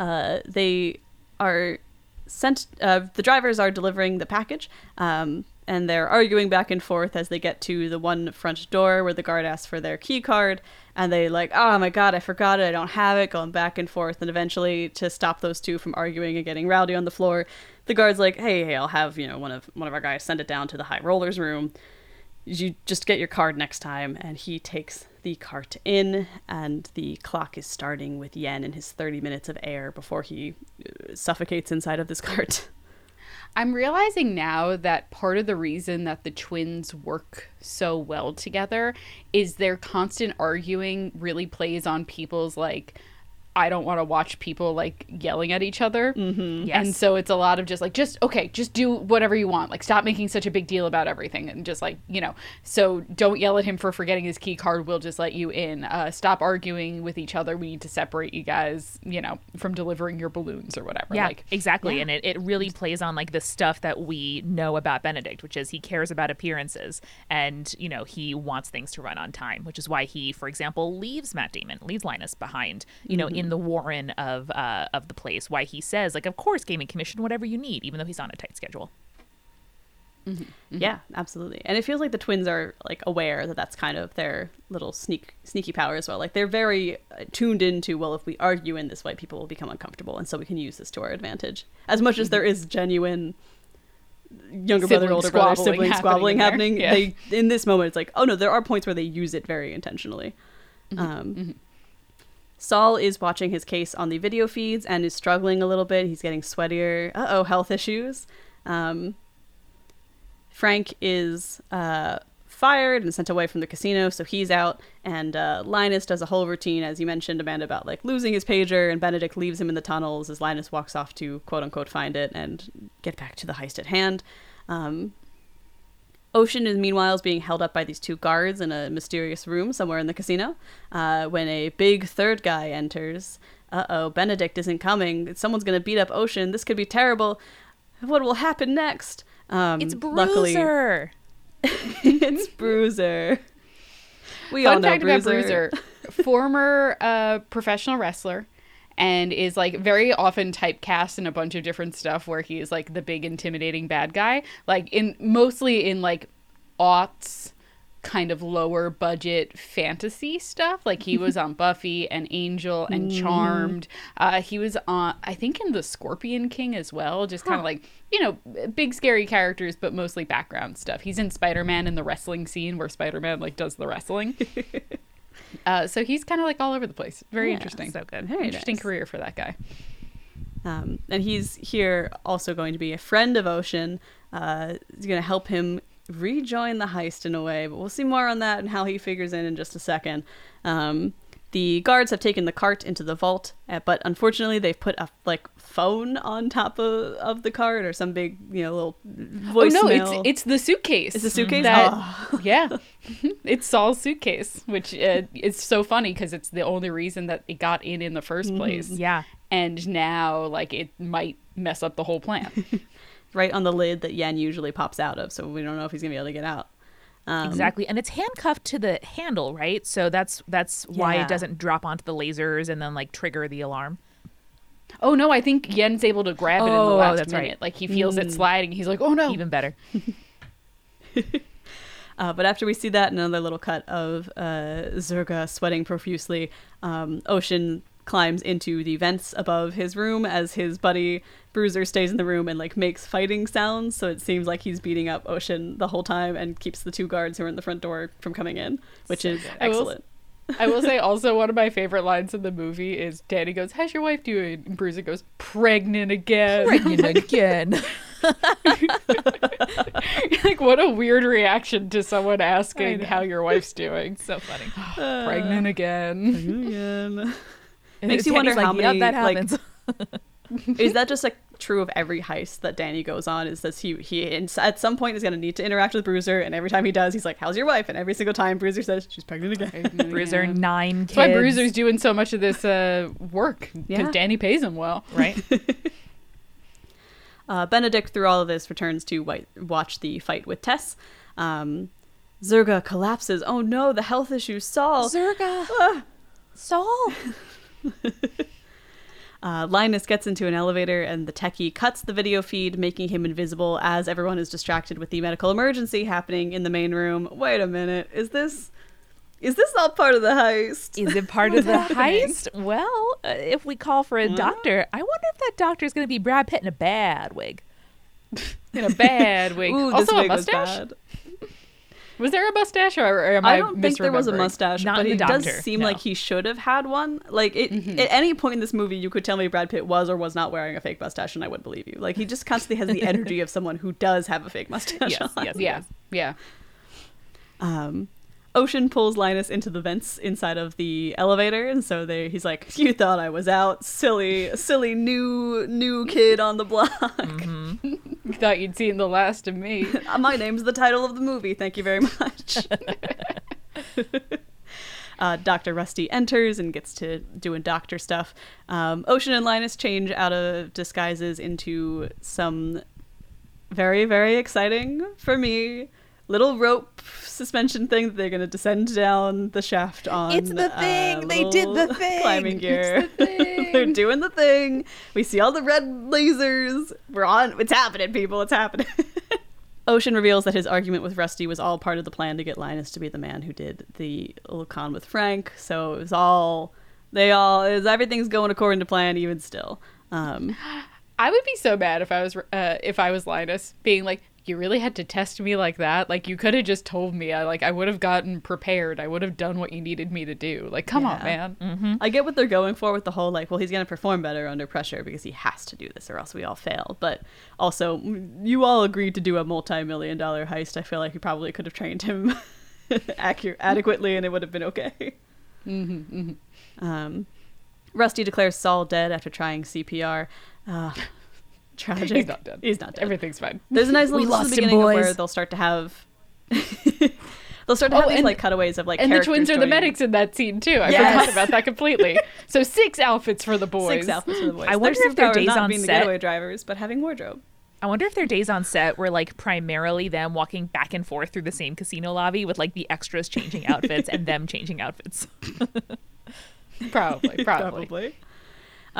Uh, they are sent uh, the drivers are delivering the package um, and they're arguing back and forth as they get to the one front door where the guard asks for their key card and they like oh my god i forgot it i don't have it going back and forth and eventually to stop those two from arguing and getting rowdy on the floor the guard's like hey hey i'll have you know one of one of our guys send it down to the high rollers room you just get your card next time and he takes the cart in and the clock is starting with yen in his 30 minutes of air before he uh, suffocates inside of this cart. I'm realizing now that part of the reason that the twins work so well together is their constant arguing really plays on people's like I don't want to watch people like yelling at each other. Mm-hmm. Yes. And so it's a lot of just like, just okay, just do whatever you want. Like, stop making such a big deal about everything. And just like, you know, so don't yell at him for forgetting his key card. We'll just let you in. Uh, stop arguing with each other. We need to separate you guys, you know, from delivering your balloons or whatever. Yeah, Like, exactly. yeah. And it, it really plays on like the stuff that we know about Benedict, which is he cares about appearances and, you know, he wants things to run on time, which is why he, for example, leaves Matt Damon, leaves Linus behind, you know, in the warren of uh, of the place. Why he says, like, of course, gaming commission, whatever you need, even though he's on a tight schedule. yeah absolutely and it feels like the twins are like aware that that's kind of their little sneak sneaky power as well like they're very uh, tuned into well if we argue in this way people will become uncomfortable and so we can use this to our advantage as much as there is genuine younger brother older brother sibling happening squabbling in there. happening Yeah. they in this moment it's like oh no there are points where they use it very intentionally Mm-hmm. um Saul is watching his case on the video feeds and is struggling a little bit. He's getting sweatier. Uh oh, health issues. Um, Frank is uh, fired and sent away from the casino, so he's out. And uh, Linus does a whole routine, as you mentioned, Amanda, about like losing his pager, and Benedict leaves him in the tunnels as Linus walks off to quote unquote find it and get back to the heist at hand. Um, Ocean is meanwhile is being held up by these two guards in a mysterious room somewhere in the casino. Uh, when a big third guy enters, uh oh, Benedict isn't coming. Someone's gonna beat up Ocean. This could be terrible. What will happen next? Um, It's Bruiser. it's Bruiser. We all Fun know fact Bruiser. about Bruiser, former uh, professional wrestler, and is like very often typecast in a bunch of different stuff where he is like the big intimidating bad guy, like in mostly in like aughts kind of lower budget fantasy stuff. Like he was on buffy and angel and charmed. Uh, he was on i think in the scorpion king as well just kind of like you know big scary characters but mostly background stuff. He's in spider-man in the wrestling scene where spider-man like does the wrestling uh, so he's kind of like all over the place very Yeah, interesting so good. Very interesting nice. career for that guy Um, and he's here also going to be a friend of Ocean. Uh, he's going to help him rejoin the heist in a way, but we'll see more on that and how he figures in in just a second. Um, the guards have taken the cart into the vault, uh, but unfortunately they've put a like phone on top of, of the cart or some big you know little oh no it's it's the suitcase It's the suitcase? that, Oh. yeah it's saul's suitcase which uh, is so funny because it's the only reason that it got in in the 1st place Yeah. and now like it might mess up the whole plan right on the lid that Yen usually pops out of, so we don't know if he's gonna be able to get out. Um, Exactly. And it's handcuffed to the handle, right? So that's that's why Yeah. it doesn't drop onto the lasers and then like trigger the alarm. oh no i think yen's able to grab it in the Oh, last that's right. minute like he feels it sliding he's like oh no Even better. Uh, but after we see that, another little cut of uh, Zerga sweating profusely, um, Ocean climbs into the vents above his room as his buddy Bruiser stays in the room and like makes fighting sounds. So it seems like he's beating up Ocean the whole time and keeps the two guards who are in the front door from coming in, which is I will- excellent. I will say also one of my favorite lines in the movie is Danny goes, "How's your wife doing?" And Bruiser goes, "Pregnant again." Pregnant again. like what a weird reaction to someone asking how your wife's doing. so funny. Uh, pregnant again. Again. And Makes you Danny's wonder how like, many, Yep, that like, happens. is that just like true of every heist that Danny goes on? Is this he he in, at some point is going to need to interact with Bruiser, and every time he does, he's like, "How's your wife?" And every single time Bruiser says, "She's pregnant again." Bruiser Yeah. nine kids. That's why Bruiser's doing so much of this uh, work because Yeah. Danny pays him well. right. Uh, Benedict, through all of this, returns to white, watch the fight with Tess. Um, Zerga collapses. Oh no, the health issue. Saul. Zerga. Ah. Saul. Uh, Linus gets into an elevator, and the techie cuts the video feed, making him invisible as everyone is distracted with the medical emergency happening in the main room. Wait a minute, is this is this all part of the heist? Is it part of the happening? heist? Well, uh, if we call for a doctor, I wonder if that doctor is going to be Brad Pitt in a bad wig. In a bad wig. Ooh, also this a mustache. Was there a mustache, or, or am I, I don't think there was a mustache, Not but he the does seem no. like he should have had one. Like it, Mm-hmm. at any point in this movie, you could tell me Brad Pitt was or was not wearing a fake mustache, and I would believe you. Like he just constantly has the energy of someone who does have a fake mustache. Yes, on. yes, Yeah, yeah. Um, Ocean pulls Linus into the vents inside of the elevator, and so they, he's like, "You thought I was out, silly, silly new new kid on the block. Thought you'd seen the last of me. My name's the title of the movie. Thank you very much." Uh, Dr. Rusty enters and gets to doing doctor stuff. Um, Ocean and Linus change out of disguises into some very, very exciting for me little rope suspension thing that they're going to descend down the shaft on. It's the uh, thing. They did the thing. Climbing gear. It's the thing. they're doing the thing. We see all the red lasers. We're on. It's happening, people. It's happening. Ocean reveals that his argument with Rusty was all part of the plan to get Linus to be the man who did the little con with Frank. So it was all they all is everything's going according to plan even still. Um, I would be so mad if I was uh, if I was Linus, being like, "You really had to test me like that? Like you could have just told me. I like I would have gotten prepared. I would have done what you needed me to do. Like, come on, Yeah. man. I get what they're going for with the whole like, well, he's going to perform better under pressure because he has to do this or else we all fail. But also, you all agreed to do a multi-million dollar heist. I feel like you probably could have trained him accurate, adequately, and it would have been okay. Mm-hmm, Um, Rusty declares Saul dead after trying CPR. Uh, tragic. He's not dead. He's not dead. Everything's fine. There's a nice little this is lost the him, beginning of boys. where they'll start to have. they'll start to Oh, have these and- like cutaways of like And the characters twins are the medics in that scene too. I Yes. forgot about that completely. so six outfits for the boys. Six outfits for the boys. I wonder if their superpower days not on being the getaway drivers, but having wardrobe. I wonder if their days on set were like primarily them walking back and forth through the same casino lobby with like the extras changing outfits and them changing outfits. Probably, probably.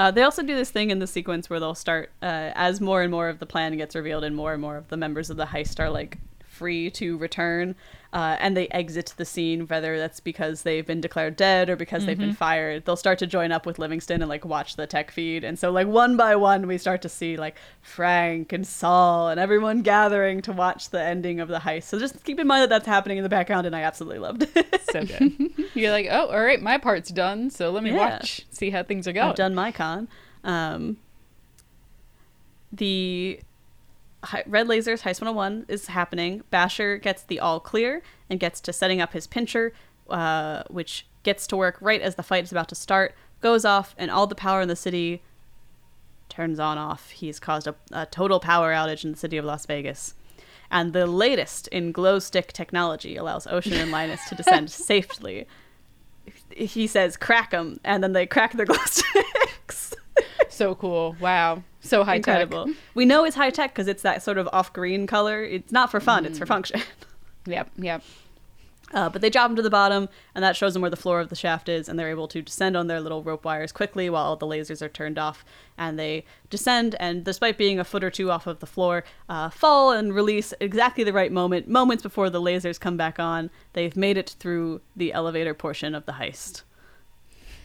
Uh, they also do this thing in the sequence where they'll start uh, as more and more of the plan gets revealed and more and more of the members of the heist are like free to return uh, and they exit the scene whether that's because they've been declared dead or because they've been fired they'll start to join up with livingston and like watch the tech feed and so like one by one we start to see like frank and saul and everyone gathering to watch the ending of the heist so just keep in mind that that's happening in the background and i absolutely loved it so good. You're like, oh, all right, my part's done. So let me Yeah. watch, see how things are going. I've done my con. Um, the hi- Red Lasers Heist 101 is happening. Basher gets the all clear and gets to setting up his pincher, uh, which gets to work right as the fight is about to start, goes off, and all the power in the city turns on off. He's caused a, a total power outage in the city of Las Vegas. And the latest in glow stick technology allows Ocean and Linus to descend safely. He says, crack them, and then they crack their glow sticks. So cool. Wow. So high Incredible. tech. We know it's high tech because it's that sort of off green color. It's not for fun, it's for function. Yep, yep. Uh, but they drop them to the bottom, and that shows them where the floor of the shaft is, and they're able to descend on their little rope wires quickly while the lasers are turned off. And they descend, and despite being a foot or two off of the floor, uh, fall and release exactly the right moment, moments before the lasers come back on. They've made it through the elevator portion of the heist.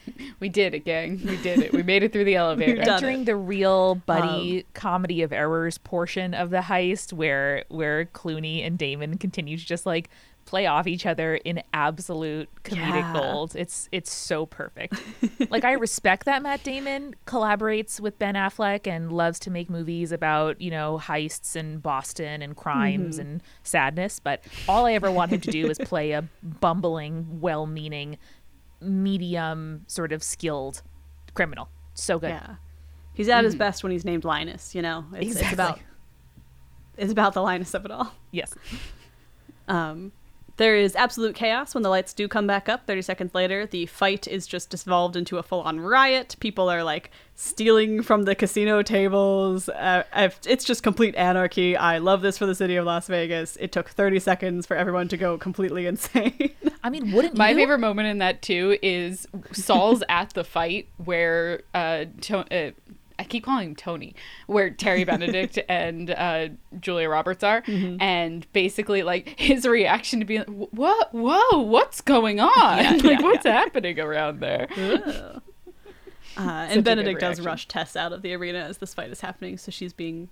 We did it, gang. We did it. We made it through the elevator. done Entering it. the real um, buddy comedy of errors portion of the heist where where Clooney and Damon continue to just like play off each other in absolute comedic Yeah. gold. It's it's so perfect. like I respect that Matt Damon collaborates with Ben Affleck and loves to make movies about, you know, heists and Boston and crimes mm-hmm. and sadness, but all I ever want him to do is play a bumbling, well-meaning, medium sort of skilled criminal. So good. Yeah. He's at his best when he's named Linus, you know? It's, it's Exactly. about it's about the Linus of it all. Yes. Um, there is absolute chaos when the lights do come back up 30 seconds later. The fight is just dissolved into a full on riot. People are like stealing from the casino tables. Uh, it's just complete anarchy. I love this for the city of Las Vegas. It took 30 seconds for everyone to go completely insane. I mean, wouldn't My you? favorite moment in that too is Saul's at the fight where uh, to- uh I keep calling him Tony, where Terry Benedict and uh, Julia Roberts are, Mm-hmm. and basically like his reaction to be like, "What? Whoa! What's going on? like, yeah, what's happening around there?" Uh, and Benedict does rush Tess out of the arena as this fight is happening, so she's being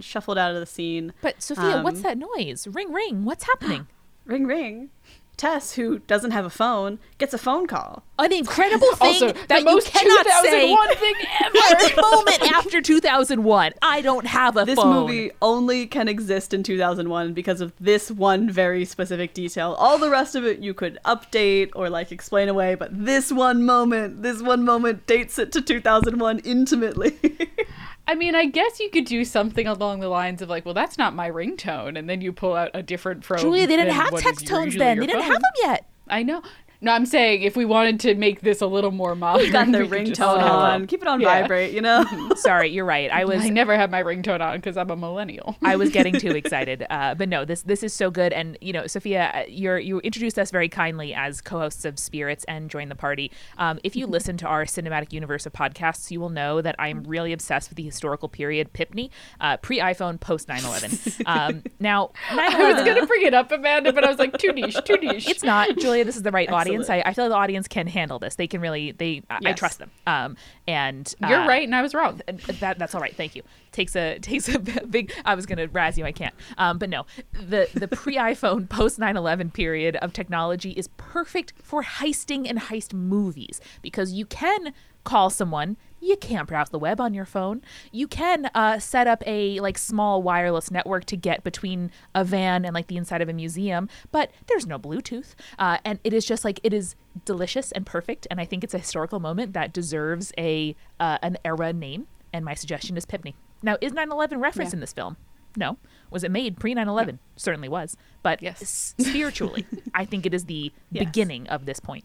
shuffled out of the scene. But Sophia, what's Um, that noise? Ring ring. What's happening? Ring, ring. Tess, who doesn't have a phone, gets a phone call. An incredible thing Also, that the you most cannot say 2001 thing ever. any moment after 2001. I don't have a This phone. movie only can exist in 2001 because of this one very specific detail. All the rest of it you could update or like explain away, but this one moment, this one moment dates it to 2001 intimately. I mean, I guess you could do something along the lines of like, "Well, that's not my ringtone," and then you pull out a different phone. Julia, they didn't have text tones then. They didn't have them yet. I know. No, I'm saying if we wanted to make this a little more modern, got the could just ringtone on. Keep it on Yeah. vibrate, you know? Sorry, you're right. I was I never have my ringtone on because I'm a millennial. I was getting too excited. Uh, but no, this this is so good. And you know, Sophia, uh, you're you introduced us very kindly as co-hosts of Spirits and Join the Party. Um, if you listen to our cinematic universe of podcasts, you will know that I'm really obsessed with the historical period Pipney, uh, pre iPhone, post 9/11. Um, now, 9/11. I was gonna bring it up, Amanda, but I was like, too niche, too niche. It's not, Julia. This is the right audience. I, I feel like the audience can handle this. They can really. They. I- I trust them. Um, and You're uh, right, and I was wrong. th- that that's all right. Thank you. Takes a takes a big. I was gonna razz you. I can't. Um, but no, the the pre iPhone post 9/11 period of technology is perfect for heisting and heist movies because you can call someone. You can't browse the web on your phone. You can uh, set up a like small wireless network to get between a van and like the inside of a museum, but there's no Bluetooth, uh, and it is just like it is delicious and perfect. And I think it's a historical moment that deserves a uh, an era name. And my suggestion is Pipney. Now, is 9/11 referenced Yeah. in this film? No. Was it made pre 9/11? Certainly was. But Yes. spiritually, I think it is the Yes. beginning of this point.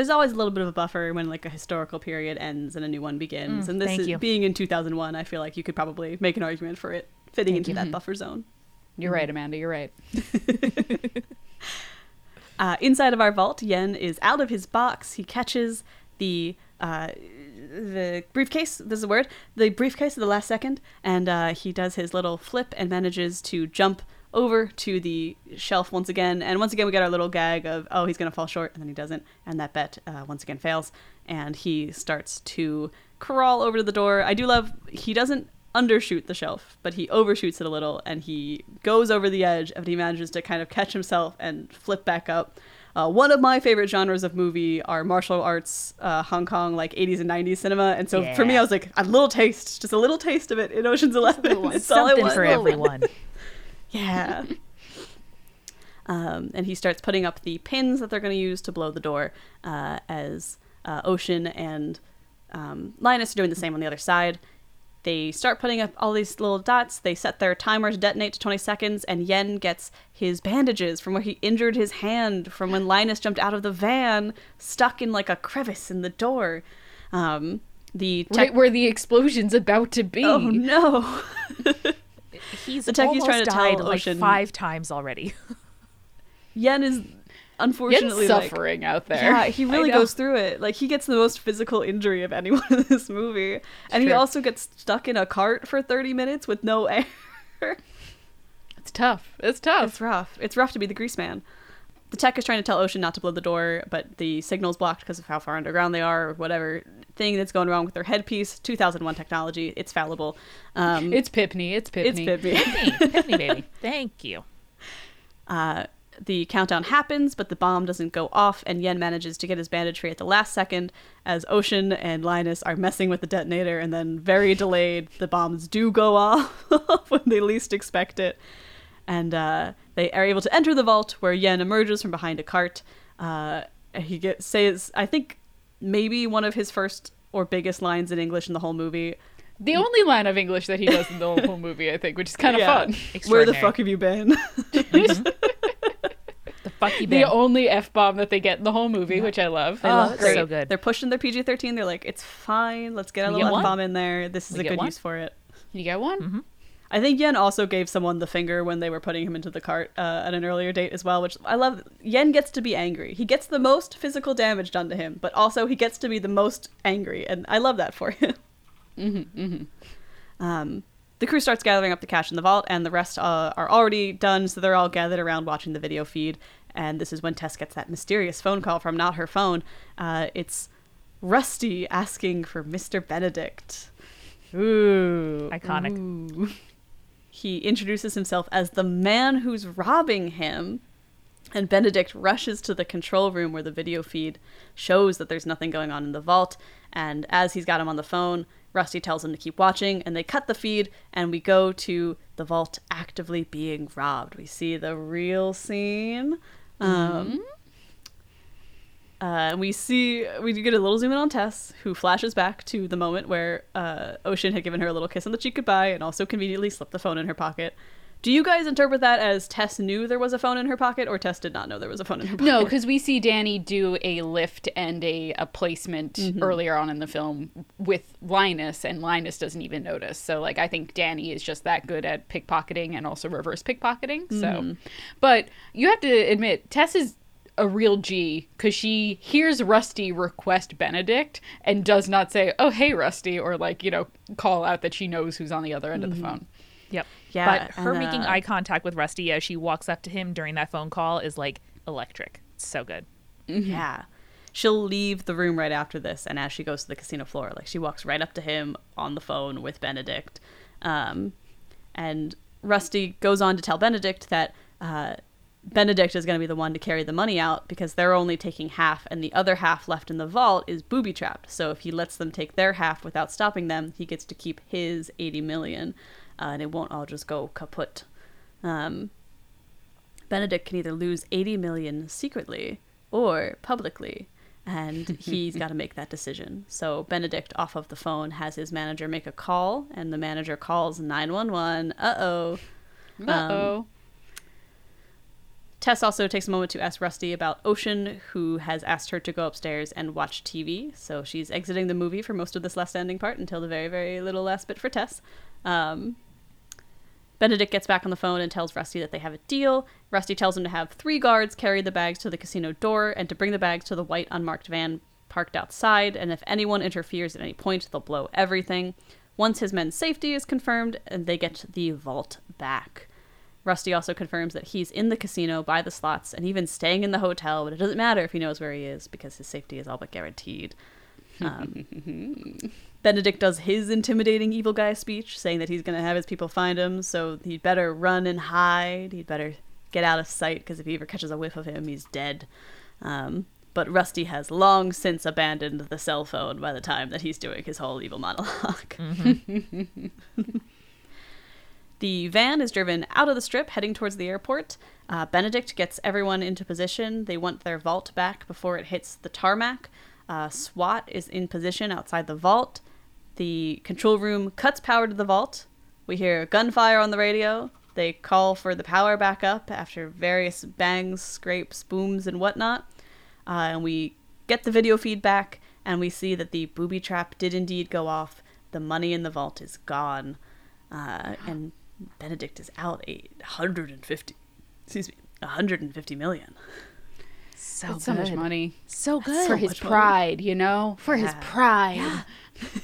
There's always a little bit of a buffer when like a historical period ends and a new one begins. and this Mm, is, you. being in 2001, I feel like you could probably make an argument for it fitting Thank into you. that buffer zone. You're right, Amanda. You're right. Uh, inside of our vault, Yen is out of his box. He catches the uh, the briefcase. This is a word. The briefcase at the last second, and uh, he does his little flip and manages to jump over to the shelf once again. And once again, we get our little gag of oh, he's gonna fall short, and then he doesn't, and that bet uh, once again fails. And he starts to crawl over to the door. I do love he doesn't undershoot the shelf, but he overshoots it a little and he goes over the edge and he manages to kind of catch himself and flip back up. Uh, one of my favorite genres of movie are martial arts, uh, Hong Kong, like 80s and 90s cinema. And so for me, I was like, a little taste, just a little taste of it in Ocean's Eleven. It's all I Something want. for everyone. Yeah. um, and he starts putting up the pins that they're going to use to blow the door uh, as uh, Ocean and um, Linus are doing the same on the other side. They start putting up all these little dots. They set their timer to detonate to 20 seconds, and Yen gets his bandages from where he injured his hand from when Linus jumped out of the van, stuck in like a crevice in the door. Um, the tech- Right where the explosion's about to be. oh no! He's The techie's almost trying to died tell like Ocean- five times already. Yen is Yen's unfortunately like, suffering out there. Yeah, he really goes through it. Like he gets the most physical injury of anyone in this movie, and he also gets stuck in a cart for thirty minutes with no air. It's tough. It's tough. it's rough. It's rough to be the grease man. The tech is trying to tell Ocean not to blow the door, but the signal's blocked because of how far underground they are, or whatever thing that's going wrong with their headpiece. Two thousand one technology. It's fallible. Um, It's Pipney. It's Pipney. it's Pippi. Pipney, Pipney baby. Thank you. Uh, the countdown happens, but the bomb doesn't go off, and Yen manages to get his bandage free at the last second as Ocean and Linus are messing with the detonator, and then, very delayed, the bombs do go off when they least expect it. And uh, they are able to enter the vault where Yen emerges from behind a cart. Uh, he gets says, I think, maybe one of his first or biggest lines in English in the whole movie. The only line of English that he does in the whole movie, I think, which is kind of Yeah. fun. Where the fuck have you been? The fuck you been? The only f bomb that they get in the whole movie, which I love. I love it. Oh, so good. They're pushing their PG 13. They're like, it's fine. Let's get a We little f bomb in there. This is We a good one? use for it. You get one? Mm-hmm. I think Yen also gave someone the finger when they were putting him into the cart uh, at an earlier date as well, which I love. Yen gets to be angry. He gets the most physical damage done to him, but also he gets to be the most angry, and I love that for him. Um, the crew starts gathering up the cash in the vault, and the rest uh, are already done, so they're all gathered around watching the video feed. And this is when Tess gets that mysterious phone call from not her phone. Uh, it's Rusty asking for Mr. Benedict. Ooh. Iconic. Ooh. He introduces himself as the man who's robbing him. And Benedict rushes to the control room where the video feed shows that there's nothing going on in the vault. And as he's got him on the phone, Rusty tells him to keep watching, and they cut the feed, and we go to the vault actively being robbed. We see the real scene. Um, uh, we see we do get a little zoom in on Tess, who flashes back to the moment where uh, Ocean had given her a little kiss on the cheek goodbye, and also conveniently slipped the phone in her pocket. Do you guys interpret that as Tess knew there was a phone in her pocket, or Tess did not know there was a phone in her pocket? No, because we see Danny do a lift and a, a placement earlier on in the film with Linus, and Linus doesn't even notice. So, like, I think Danny is just that good at pickpocketing and also reverse pickpocketing. So, but you have to admit, Tess is a real G because she hears Rusty request Benedict and does not say, "Oh, hey, Rusty," or like you know, call out that she knows who's on the other end of the phone. Yep. Yeah, But her and, making uh, eye contact with Rusty as she walks up to him during that phone call is like electric. It's so good. Yeah. She'll leave the room right after this, and as she goes to the casino floor, like she walks right up to him on the phone with Benedict. Um, and Rusty goes on to tell Benedict that uh, Benedict is going to be the one to carry the money out because they're only taking half, and the other half left in the vault is booby trapped. So if he lets them take their half without stopping them, he gets to keep his 80 million, uh, and it won't all just go kaput. Um, Benedict can either lose 80 million secretly or publicly, and he's got to make that decision. So Benedict, off of the phone, has his manager make a call, and the manager calls 911. Uh oh. Uh oh. Tess also takes a moment to ask Rusty about Ocean, who has asked her to go upstairs and watch TV. So she's exiting the movie for most of this last ending part until the very, very little last bit for Tess. Um, Benedict gets back on the phone and tells Rusty that they have a deal. Rusty tells him to have three guards carry the bags to the casino door and to bring the bags to the white unmarked van parked outside. And if anyone interferes at any point, they'll blow everything. Once his men's safety is confirmed, and they get the vault back. Rusty also confirms that he's in the casino by the slots and even staying in the hotel, but it doesn't matter if he knows where he is because his safety is all but guaranteed. Um, Benedict does his intimidating evil guy speech, saying that he's going to have his people find him, so he'd better run and hide. He'd better get out of sight because if he ever catches a whiff of him, he's dead. Um, but Rusty has long since abandoned the cell phone by the time that he's doing his whole evil monologue. The van is driven out of the strip, heading towards the airport. Uh, Benedict gets everyone into position. They want their vault back before it hits the tarmac. Uh, SWAT is in position outside the vault. The control room cuts power to the vault. We hear gunfire on the radio. They call for the power back up after various bangs, scrapes, booms, and whatnot. Uh, and we get the video feedback, and we see that the booby trap did indeed go off. The money in the vault is gone. Uh, and Benedict is out 850, excuse me, 150 million. So That's so much money. So good. For his much money. pride, you know? For his Yeah. pride.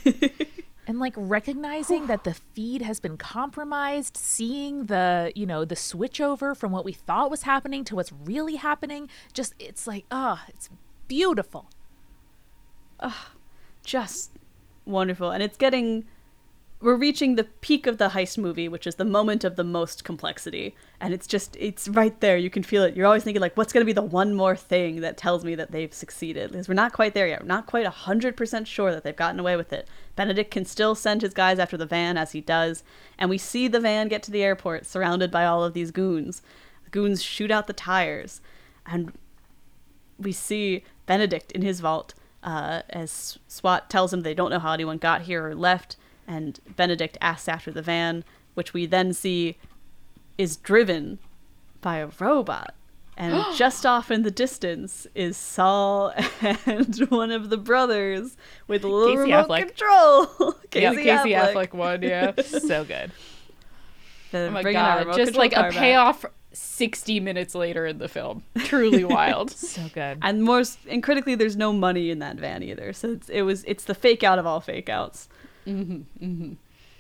and like recognizing that the feed has been compromised seeing the you know the switch over from what we thought was happening to what's really happening just it's like oh it's beautiful Oh, just wonderful and it's getting we're reaching the peak of the heist movie, which is the moment of the most complexity. And it's just, it's right there. You can feel it. You're always thinking, like, what's going to be the one more thing that tells me that they've succeeded? Because we're not quite there yet. We're not quite 100% sure that they've gotten away with it. Benedict can still send his guys after the van, as he does. And we see the van get to the airport, surrounded by all of these goons. The goons shoot out the tires. And we see Benedict in his vault uh, as SWAT tells him they don't know how anyone got here or left and Benedict asks after the van, which we then see is driven by a robot. And just off in the distance is Saul and one of the brothers with a little Casey remote Affleck. control. yeah, Casey, Casey Affleck. Affleck one, yeah. so good. The Oh my god, just like a car back. payoff 60 minutes later in the film. Truly wild. So good. And more, and critically, there's no money in that van either. So it's, it was, it's the fake out of all fake outs.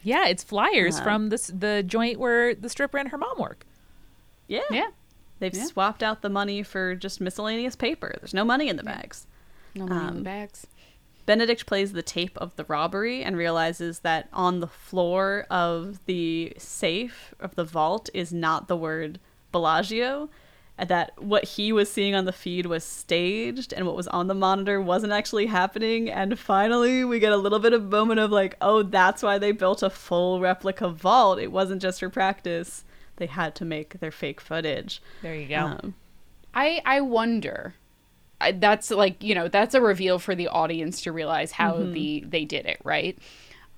Yeah, it's flyers Uh, from this the joint where the stripper and her mom work. Yeah. yeah. They've Yeah. swapped out the money for just miscellaneous paper. There's no money in the bags. No money in Um, the bags. Benedict plays the tape of the robbery and realizes that on the floor of the safe of the vault is not the word Bellagio. That what he was seeing on the feed was staged and what was on the monitor wasn't actually happening. And finally, we get a little bit of moment of like, oh, that's why they built a full replica vault. It wasn't just for practice. They had to make their fake footage. There you go. Um, I I wonder. I, that's like you know that's a reveal for the audience to realize how the they did it right.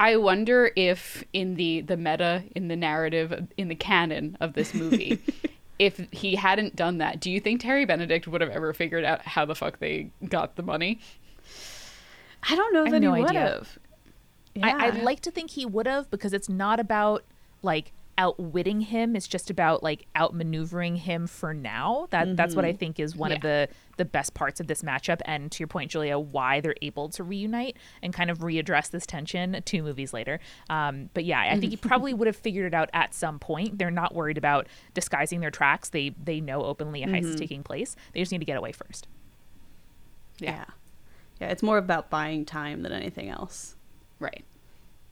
I wonder if in the the meta in the narrative in the canon of this movie, if he hadn't done that, do you think Terry Benedict would have ever figured out how the fuck they got the money? I don't know I have that no he would idea. have. I, I'd like to think he would have because it's not about like outwitting him. It's just about like outmaneuvering him for now. That that's what I mm-hmm. think is one of the the best parts of this matchup. And to your point, Julia, why they're able to reunite and kind of readdress this tension two movies later. Um, but yeah, I think he mm-hmm. probably would have figured it out at some point. They're not worried about disguising their tracks. They they know openly a heist is mm-hmm. taking place. They just need to get away first. Yeah. yeah. it's more about buying time than anything else. Right.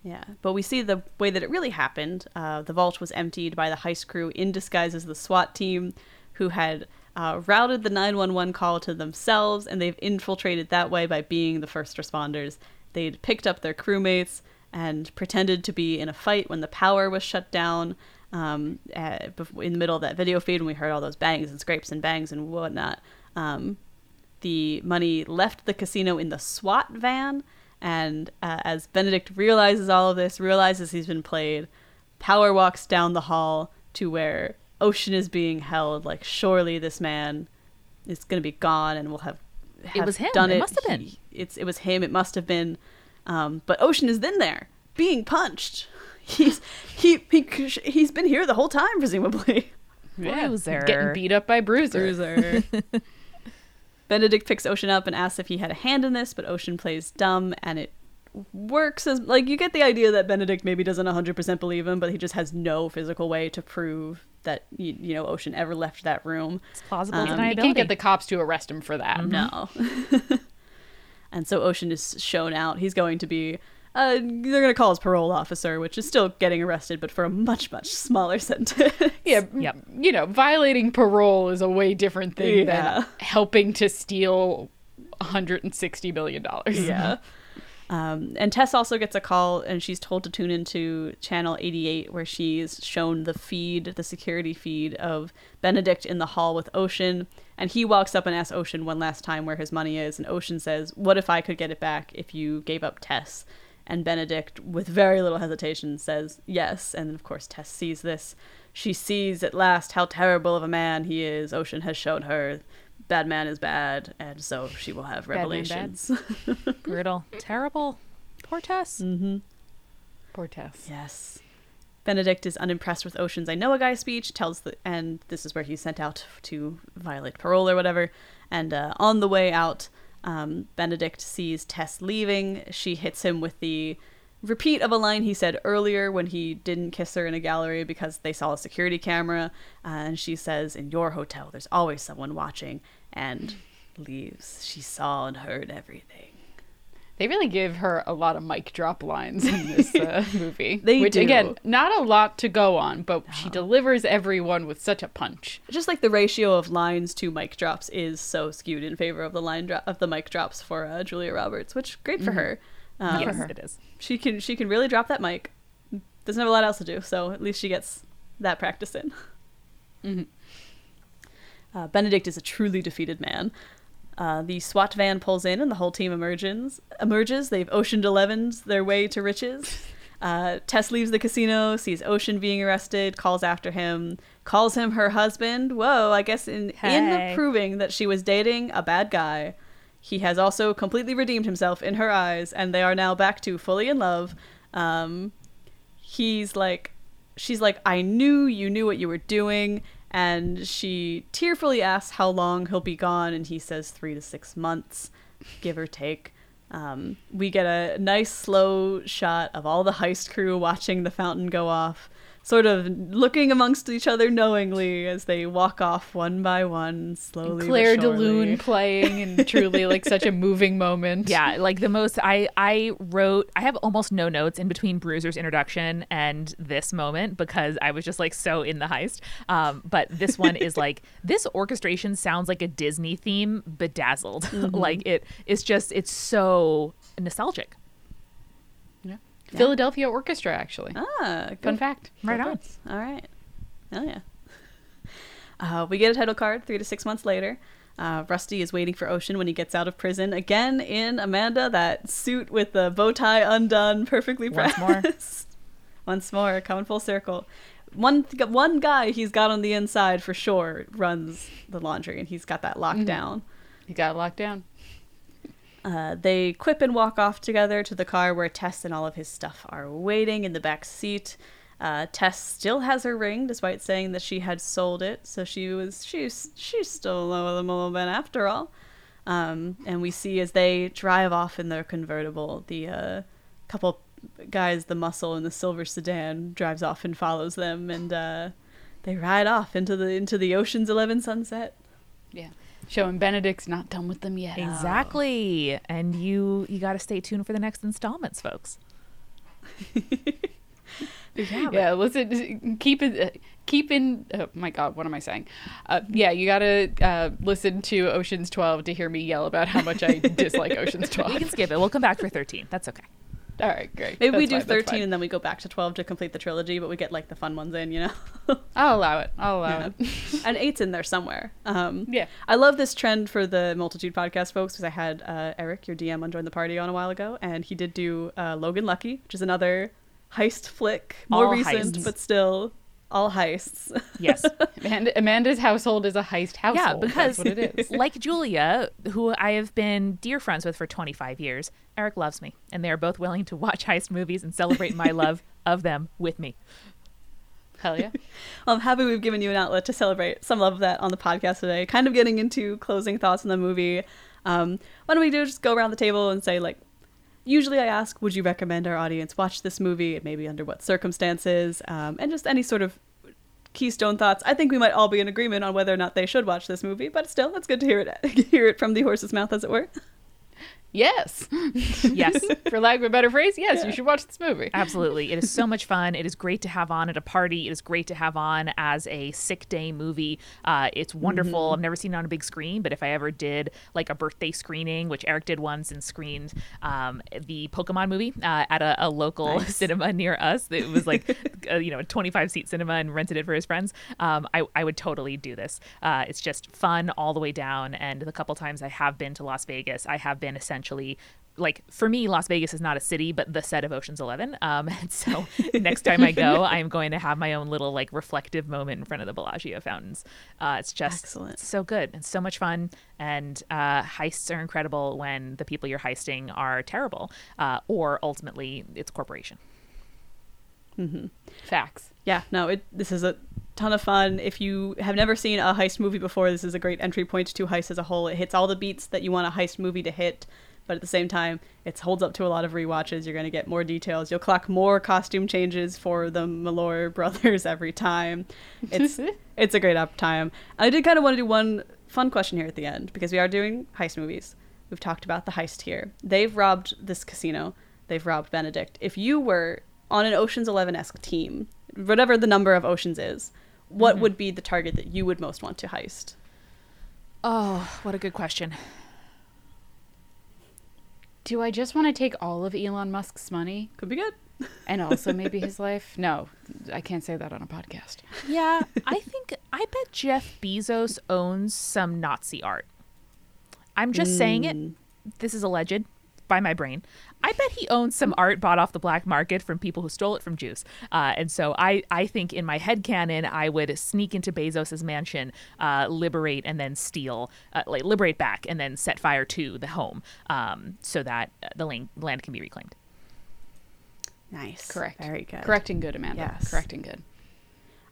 Yeah, but we see the way that it really happened. Uh, the vault was emptied by the heist crew in disguise as the SWAT team, who had uh, routed the 911 call to themselves, and they've infiltrated that way by being the first responders. They'd picked up their crewmates and pretended to be in a fight when the power was shut down. Um, in the middle of that video feed, when we heard all those bangs and scrapes and bangs and whatnot, um, the money left the casino in the SWAT van. And uh, as Benedict realizes all of this, realizes he's been played, Power walks down the hall to where Ocean is being held. Like, surely this man is going to be gone and will have, have was him. done It it. must have been. He- it's, it was him. It must have been. Um, but Ocean is then there, being punched. He's he, he he's been here the whole time, presumably. Bruiser. Getting beat up by Bruiser. Bruiser. Benedict picks Ocean up and asks if he had a hand in this, but Ocean plays dumb and it works as like you get the idea that Benedict maybe doesn't 100% believe him, but he just has no physical way to prove that you, you know Ocean ever left that room. It's plausible Um, You can't get the cops to arrest him for that. No. and so Ocean is shown out. He's going to be uh, they're going to call his parole officer, which is still getting arrested, but for a much, much smaller sentence. Yeah, Yep. you know, violating parole is a way different thing Yeah. than helping to steal 160 million dollars. yeah. Um, and Tess also gets a call, and she's told to tune into channel 88, where she's shown the feed, the security feed of Benedict in the hall with Ocean. And he walks up and asks Ocean one last time where his money is. And Ocean says, What if I could get it back if you gave up Tess? And Benedict, with very little hesitation, says yes. And of course, Tess sees this. She sees at last how terrible of a man he is. Ocean has shown her bad man is bad, and so she will have man bad. revelations. Brutal. Terrible. Poor Tess. Poor Tess. Yes. Benedict is unimpressed with Ocean's I know a guy speech, tells the and this is where he's sent out to violate parole or whatever. And uh, on the way out, um, Benedict sees Tess leaving. She hits him with the repeat of a line he said earlier when he didn't kiss her in a gallery because they saw a security camera. Uh, and she says, In your hotel, there's always someone watching. And leaves. She saw and heard everything. They really give her a lot of mic drop lines in this uh, movie. They which do. again, not a lot to go on, but she delivers everyone with such a punch. Just like the ratio of lines to mic drops is so skewed in favor of the line drop of the mic drops for uh, Julia Roberts, which great for her. Um, yes, it is. She can she can really drop that mic. Doesn't have a lot else to do, so at least she gets that practice in. Mhm. Uh, Benedict is a truly defeated man. Uh, the SWAT van pulls in and the whole team emerges. Emerges. They've Ocean Elevens their way to riches. Uh, Tess leaves the casino, sees Ocean being arrested, calls after him, calls him her husband. Whoa! I guess in in proving that she was dating a bad guy, he has also completely redeemed himself in her eyes, and they are now back to fully in love. Um, he's like, she's like, I knew you knew what you were doing. And she tearfully asks how long he'll be gone, and he says three to six months, give or take. Um, we get a nice slow shot of all the heist crew watching the fountain go off, sort of looking amongst each other knowingly as they walk off one by one, slowly. but Clair surely. de Lune playing and truly like such a moving moment. Yeah, like the most I I wrote I have almost no notes in between Bruiser's introduction and this moment because I was just like so in the heist. Um, but this one is like this orchestration sounds like a Disney theme bedazzled. like it it's just it's so nostalgic. Yeah. Philadelphia Orchestra, actually. Ah, good Fun fact. Right on. All right. Oh yeah. Uh, we get a title card three to six months later. Uh, Rusty is waiting for Ocean when he gets out of prison. Again in Amanda, that suit with the bow tie undone, perfectly Once more. pressed. Once more, coming full circle. One one guy he's got on the inside for sure runs the laundry, and he's got that locked Mm-hmm. down. He got it locked down. Uh, they quip and walk off together to the car where Tess and all of his stuff are waiting in the back seat. Uh, Tess still has her ring, despite saying that she had sold it, so she was she's she's still him a little bit after all. Um, and we see as they drive off in their convertible, the uh, couple guys, the muscle in the silver sedan, drives off and follows them, and uh, they ride off into the into the Ocean's Eleven sunset. Yeah. Showing Benedict's not done with them yet. Exactly. And you you got to stay tuned for the next installments, folks. yeah, Yeah, listen, keep it, uh, keep in. Oh my God, what am I saying? Uh, yeah, you gotta uh, listen to Ocean's Twelve to hear me yell about how much I dislike Ocean's 12 we can skip it. We'll come back for 13. That's okay. All right, great. Maybe we do fine, 13 and then we go back to 12 to complete the trilogy, but we get like the fun ones in, you know? I'll allow it. I'll allow Yeah. it. and eight's in there somewhere. Um, Yeah. I love this trend for the Multitude podcast folks because I had uh, Eric, your DM, on Join the Party on a while ago, and he did do uh, Logan Lucky, which is another heist flick, more All recent, heists. but still all heists. Yes. Amanda, Amanda's household is a heist household. Yeah, because That's what it is. like Julia, who I have been dear friends with for 25 years, Eric loves me, and they are both willing to watch heist movies and celebrate my love of them with me. Hell yeah. Well, I'm happy we've given you an outlet to celebrate some love of that on the podcast today. Kind of getting into closing thoughts on the movie. Um, why don't we do just go around the table and say like, usually I ask, would you recommend our audience watch this movie? Maybe under what circumstances? Um, and just any sort of keystone thoughts. I think we might all be in agreement on whether or not they should watch this movie, but still, it's good to hear it hear it from the horse's mouth, as it were. Yes. Yes. For lack of a better phrase, yes, Yeah. you should watch this movie. Absolutely. It is so much fun. It is great to have on at a party. It is great to have on as a sick day movie. Uh, it's wonderful. I've never seen it on a big screen, but if I ever did like a birthday screening, which Eric did once and screened um, the Pokemon movie uh, at a, a local Nice. cinema near us, it was like, a, you know, a 25 seat cinema and rented it for his friends. Um, I, I would totally do this. Uh, it's just fun all the way down. And the couple times I have been to Las Vegas, I have been essentially like for me, Las Vegas is not a city, but the set of Ocean's Eleven. Um, and so next time I go, I am going to have my own little like reflective moment in front of the Bellagio fountains. Uh, it's just Excellent. so good and so much fun. And uh, heists are incredible when the people you're heisting are terrible, uh, or ultimately it's corporation. Facts. Yeah, no, it this is a ton of fun. If you have never seen a heist movie before, this is a great entry point to heist as a whole. It hits all the beats that you want a heist movie to hit, but at the same time, it holds up to a lot of rewatches. You're going to get more details. You'll clock more costume changes for the Malloy brothers every time. It's it's a great up time. I did kind of want to do one fun question here at the end because we are doing heist movies. We've talked about the heist here. They've robbed this casino. They've robbed Benedict. If you were on an Ocean's 11 esque team, whatever the number of oceans is, what Mm-hmm. would be the target that you would most want to heist? Oh, what a good question. Do I just want to take all of Elon Musk's money Could be good. and also maybe his life? No, I can't say that on a podcast. Yeah, I think I bet Jeff Bezos owns some Nazi art. I'm just saying it. Mm. This is alleged by my brain. I bet he owns some art bought off the black market from people who stole it from Jews. Uh, and so I, I think in my head canon, I would sneak into Bezos's mansion, uh, liberate, and then steal, uh, like liberate back, and then set fire to the home um, so that uh, the land, land can be reclaimed. Nice. Correct. Very good. Correct and good, Amanda. Yes. Correct and good.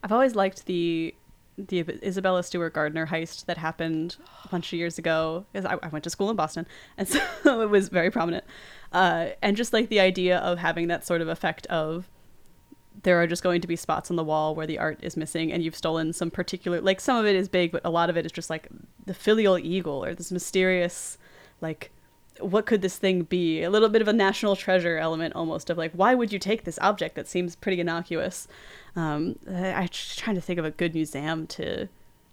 I've always liked the the Isabella Stewart Gardner heist that happened a bunch of years ago because I, I went to school in Boston and so it was very prominent. Uh, and just like the idea of having that sort of effect of there are just going to be spots on the wall where the art is missing and you've stolen some particular like some of it is big but a lot of it is just like the finial eagle or this mysterious like what could this thing be? A little bit of a national treasure element almost of like why would you take this object that seems pretty innocuous? Um, i'm trying to think of a good museum to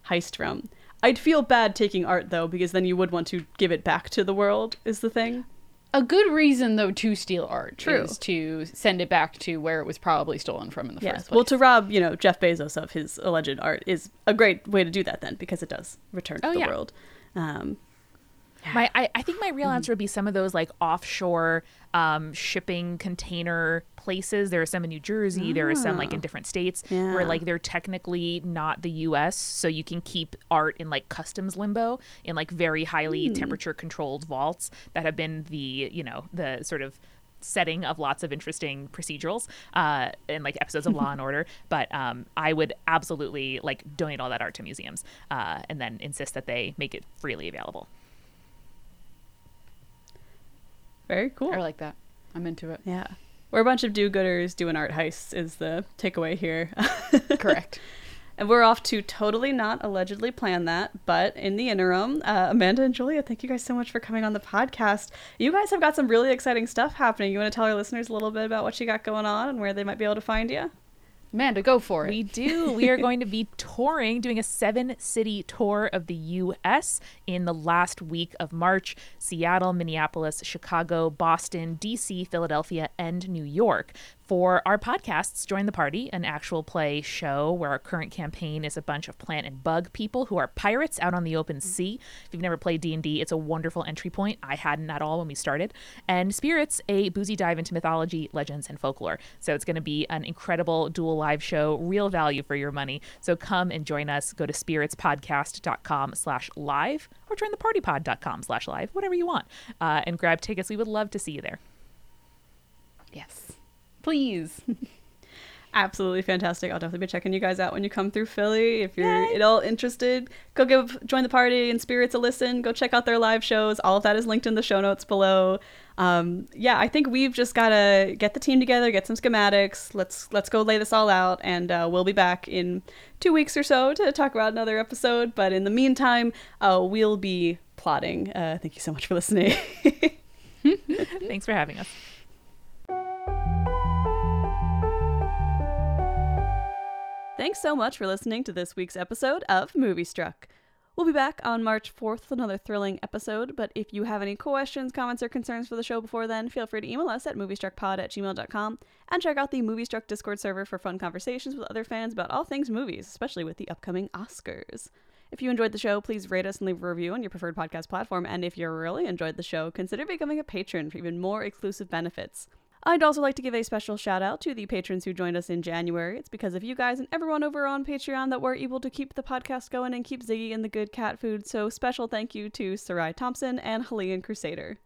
heist from. I'd feel bad taking art though because then you would want to give it back to the world is the thing A good reason, though, to steal art True. is to send it back to where it was probably stolen from in the yes first place. well to rob you know jeff bezos of his alleged art is a great way to do that then because it does return to Oh, the yeah. world um, My, I, I think my real answer would be some of those like offshore um, shipping container places. There are some in New Jersey. There are some like in different states where like they're technically not the U.S. So you can keep art in like customs limbo in like very highly temperature controlled vaults that have been the you know the sort of setting of lots of interesting procedurals uh, and like episodes of Law and Order. But um, I would absolutely like donate all that art to museums uh, and then insist that they make it freely available. Very cool I like that. I'm into it. yeah we're a bunch of do-gooders doing art heists is the takeaway here Correct. And we're off to totally not allegedly plan that, but in the interim, uh, Amanda and Julia, thank you guys so much for coming on the podcast. You guys have got some really exciting stuff happening. You want to tell our listeners a little bit about what you got going on and where they might be able to find you? Amanda, go for it. We do. We are going to be touring, doing a seven city tour of the U.S. in the last week of March Seattle, Minneapolis, Chicago, Boston, D.C., Philadelphia, and New York. For our podcasts, Join the Party, an actual play show where our current campaign is a bunch of plant and bug people who are pirates out on the open sea. If you've never played D&D, it's a wonderful entry point. I hadn't at all when we started. And Spirits, a boozy dive into mythology, legends, and folklore. So it's going to be an incredible dual live show, real value for your money. So come and join us. Go to spiritspodcast.com slash live or jointhepartypod.com slash live, whatever you want. Uh, and grab tickets. We would love to see you there. yes. Please. Absolutely fantastic. I'll definitely be checking you guys out when you come through Philly. If you're at all interested, go give Join the Party and Spirits a listen. Go check out their live shows. All of that is linked in the show notes below. Um, yeah, I think we've just got to get the team together, get some schematics. Let's let's go lay this all out, and uh, we'll be back in two weeks or so to talk about another episode. But in the meantime, uh, we'll be plotting. Uh, thank you so much for listening. Thanks for having us. Thanks so much for listening to this week's episode of Moviestruck. We'll be back on March 4th with another thrilling episode, but if you have any questions, comments, or concerns for the show before then, feel free to email us at moviestruckpod at gmail.com and check out the Moviestruck Discord server for fun conversations with other fans about all things movies, especially with the upcoming Oscars. If you enjoyed the show, please rate us and leave a review on your preferred podcast platform, and if you really enjoyed the show, consider becoming a patron for even more exclusive benefits. I'd also like to give a special shout out to the patrons who joined us in January. It's because of you guys and everyone over on Patreon that we're able to keep the podcast going and keep Ziggy in the good cat food. So special thank you to Sarai Thompson and Halian Crusader.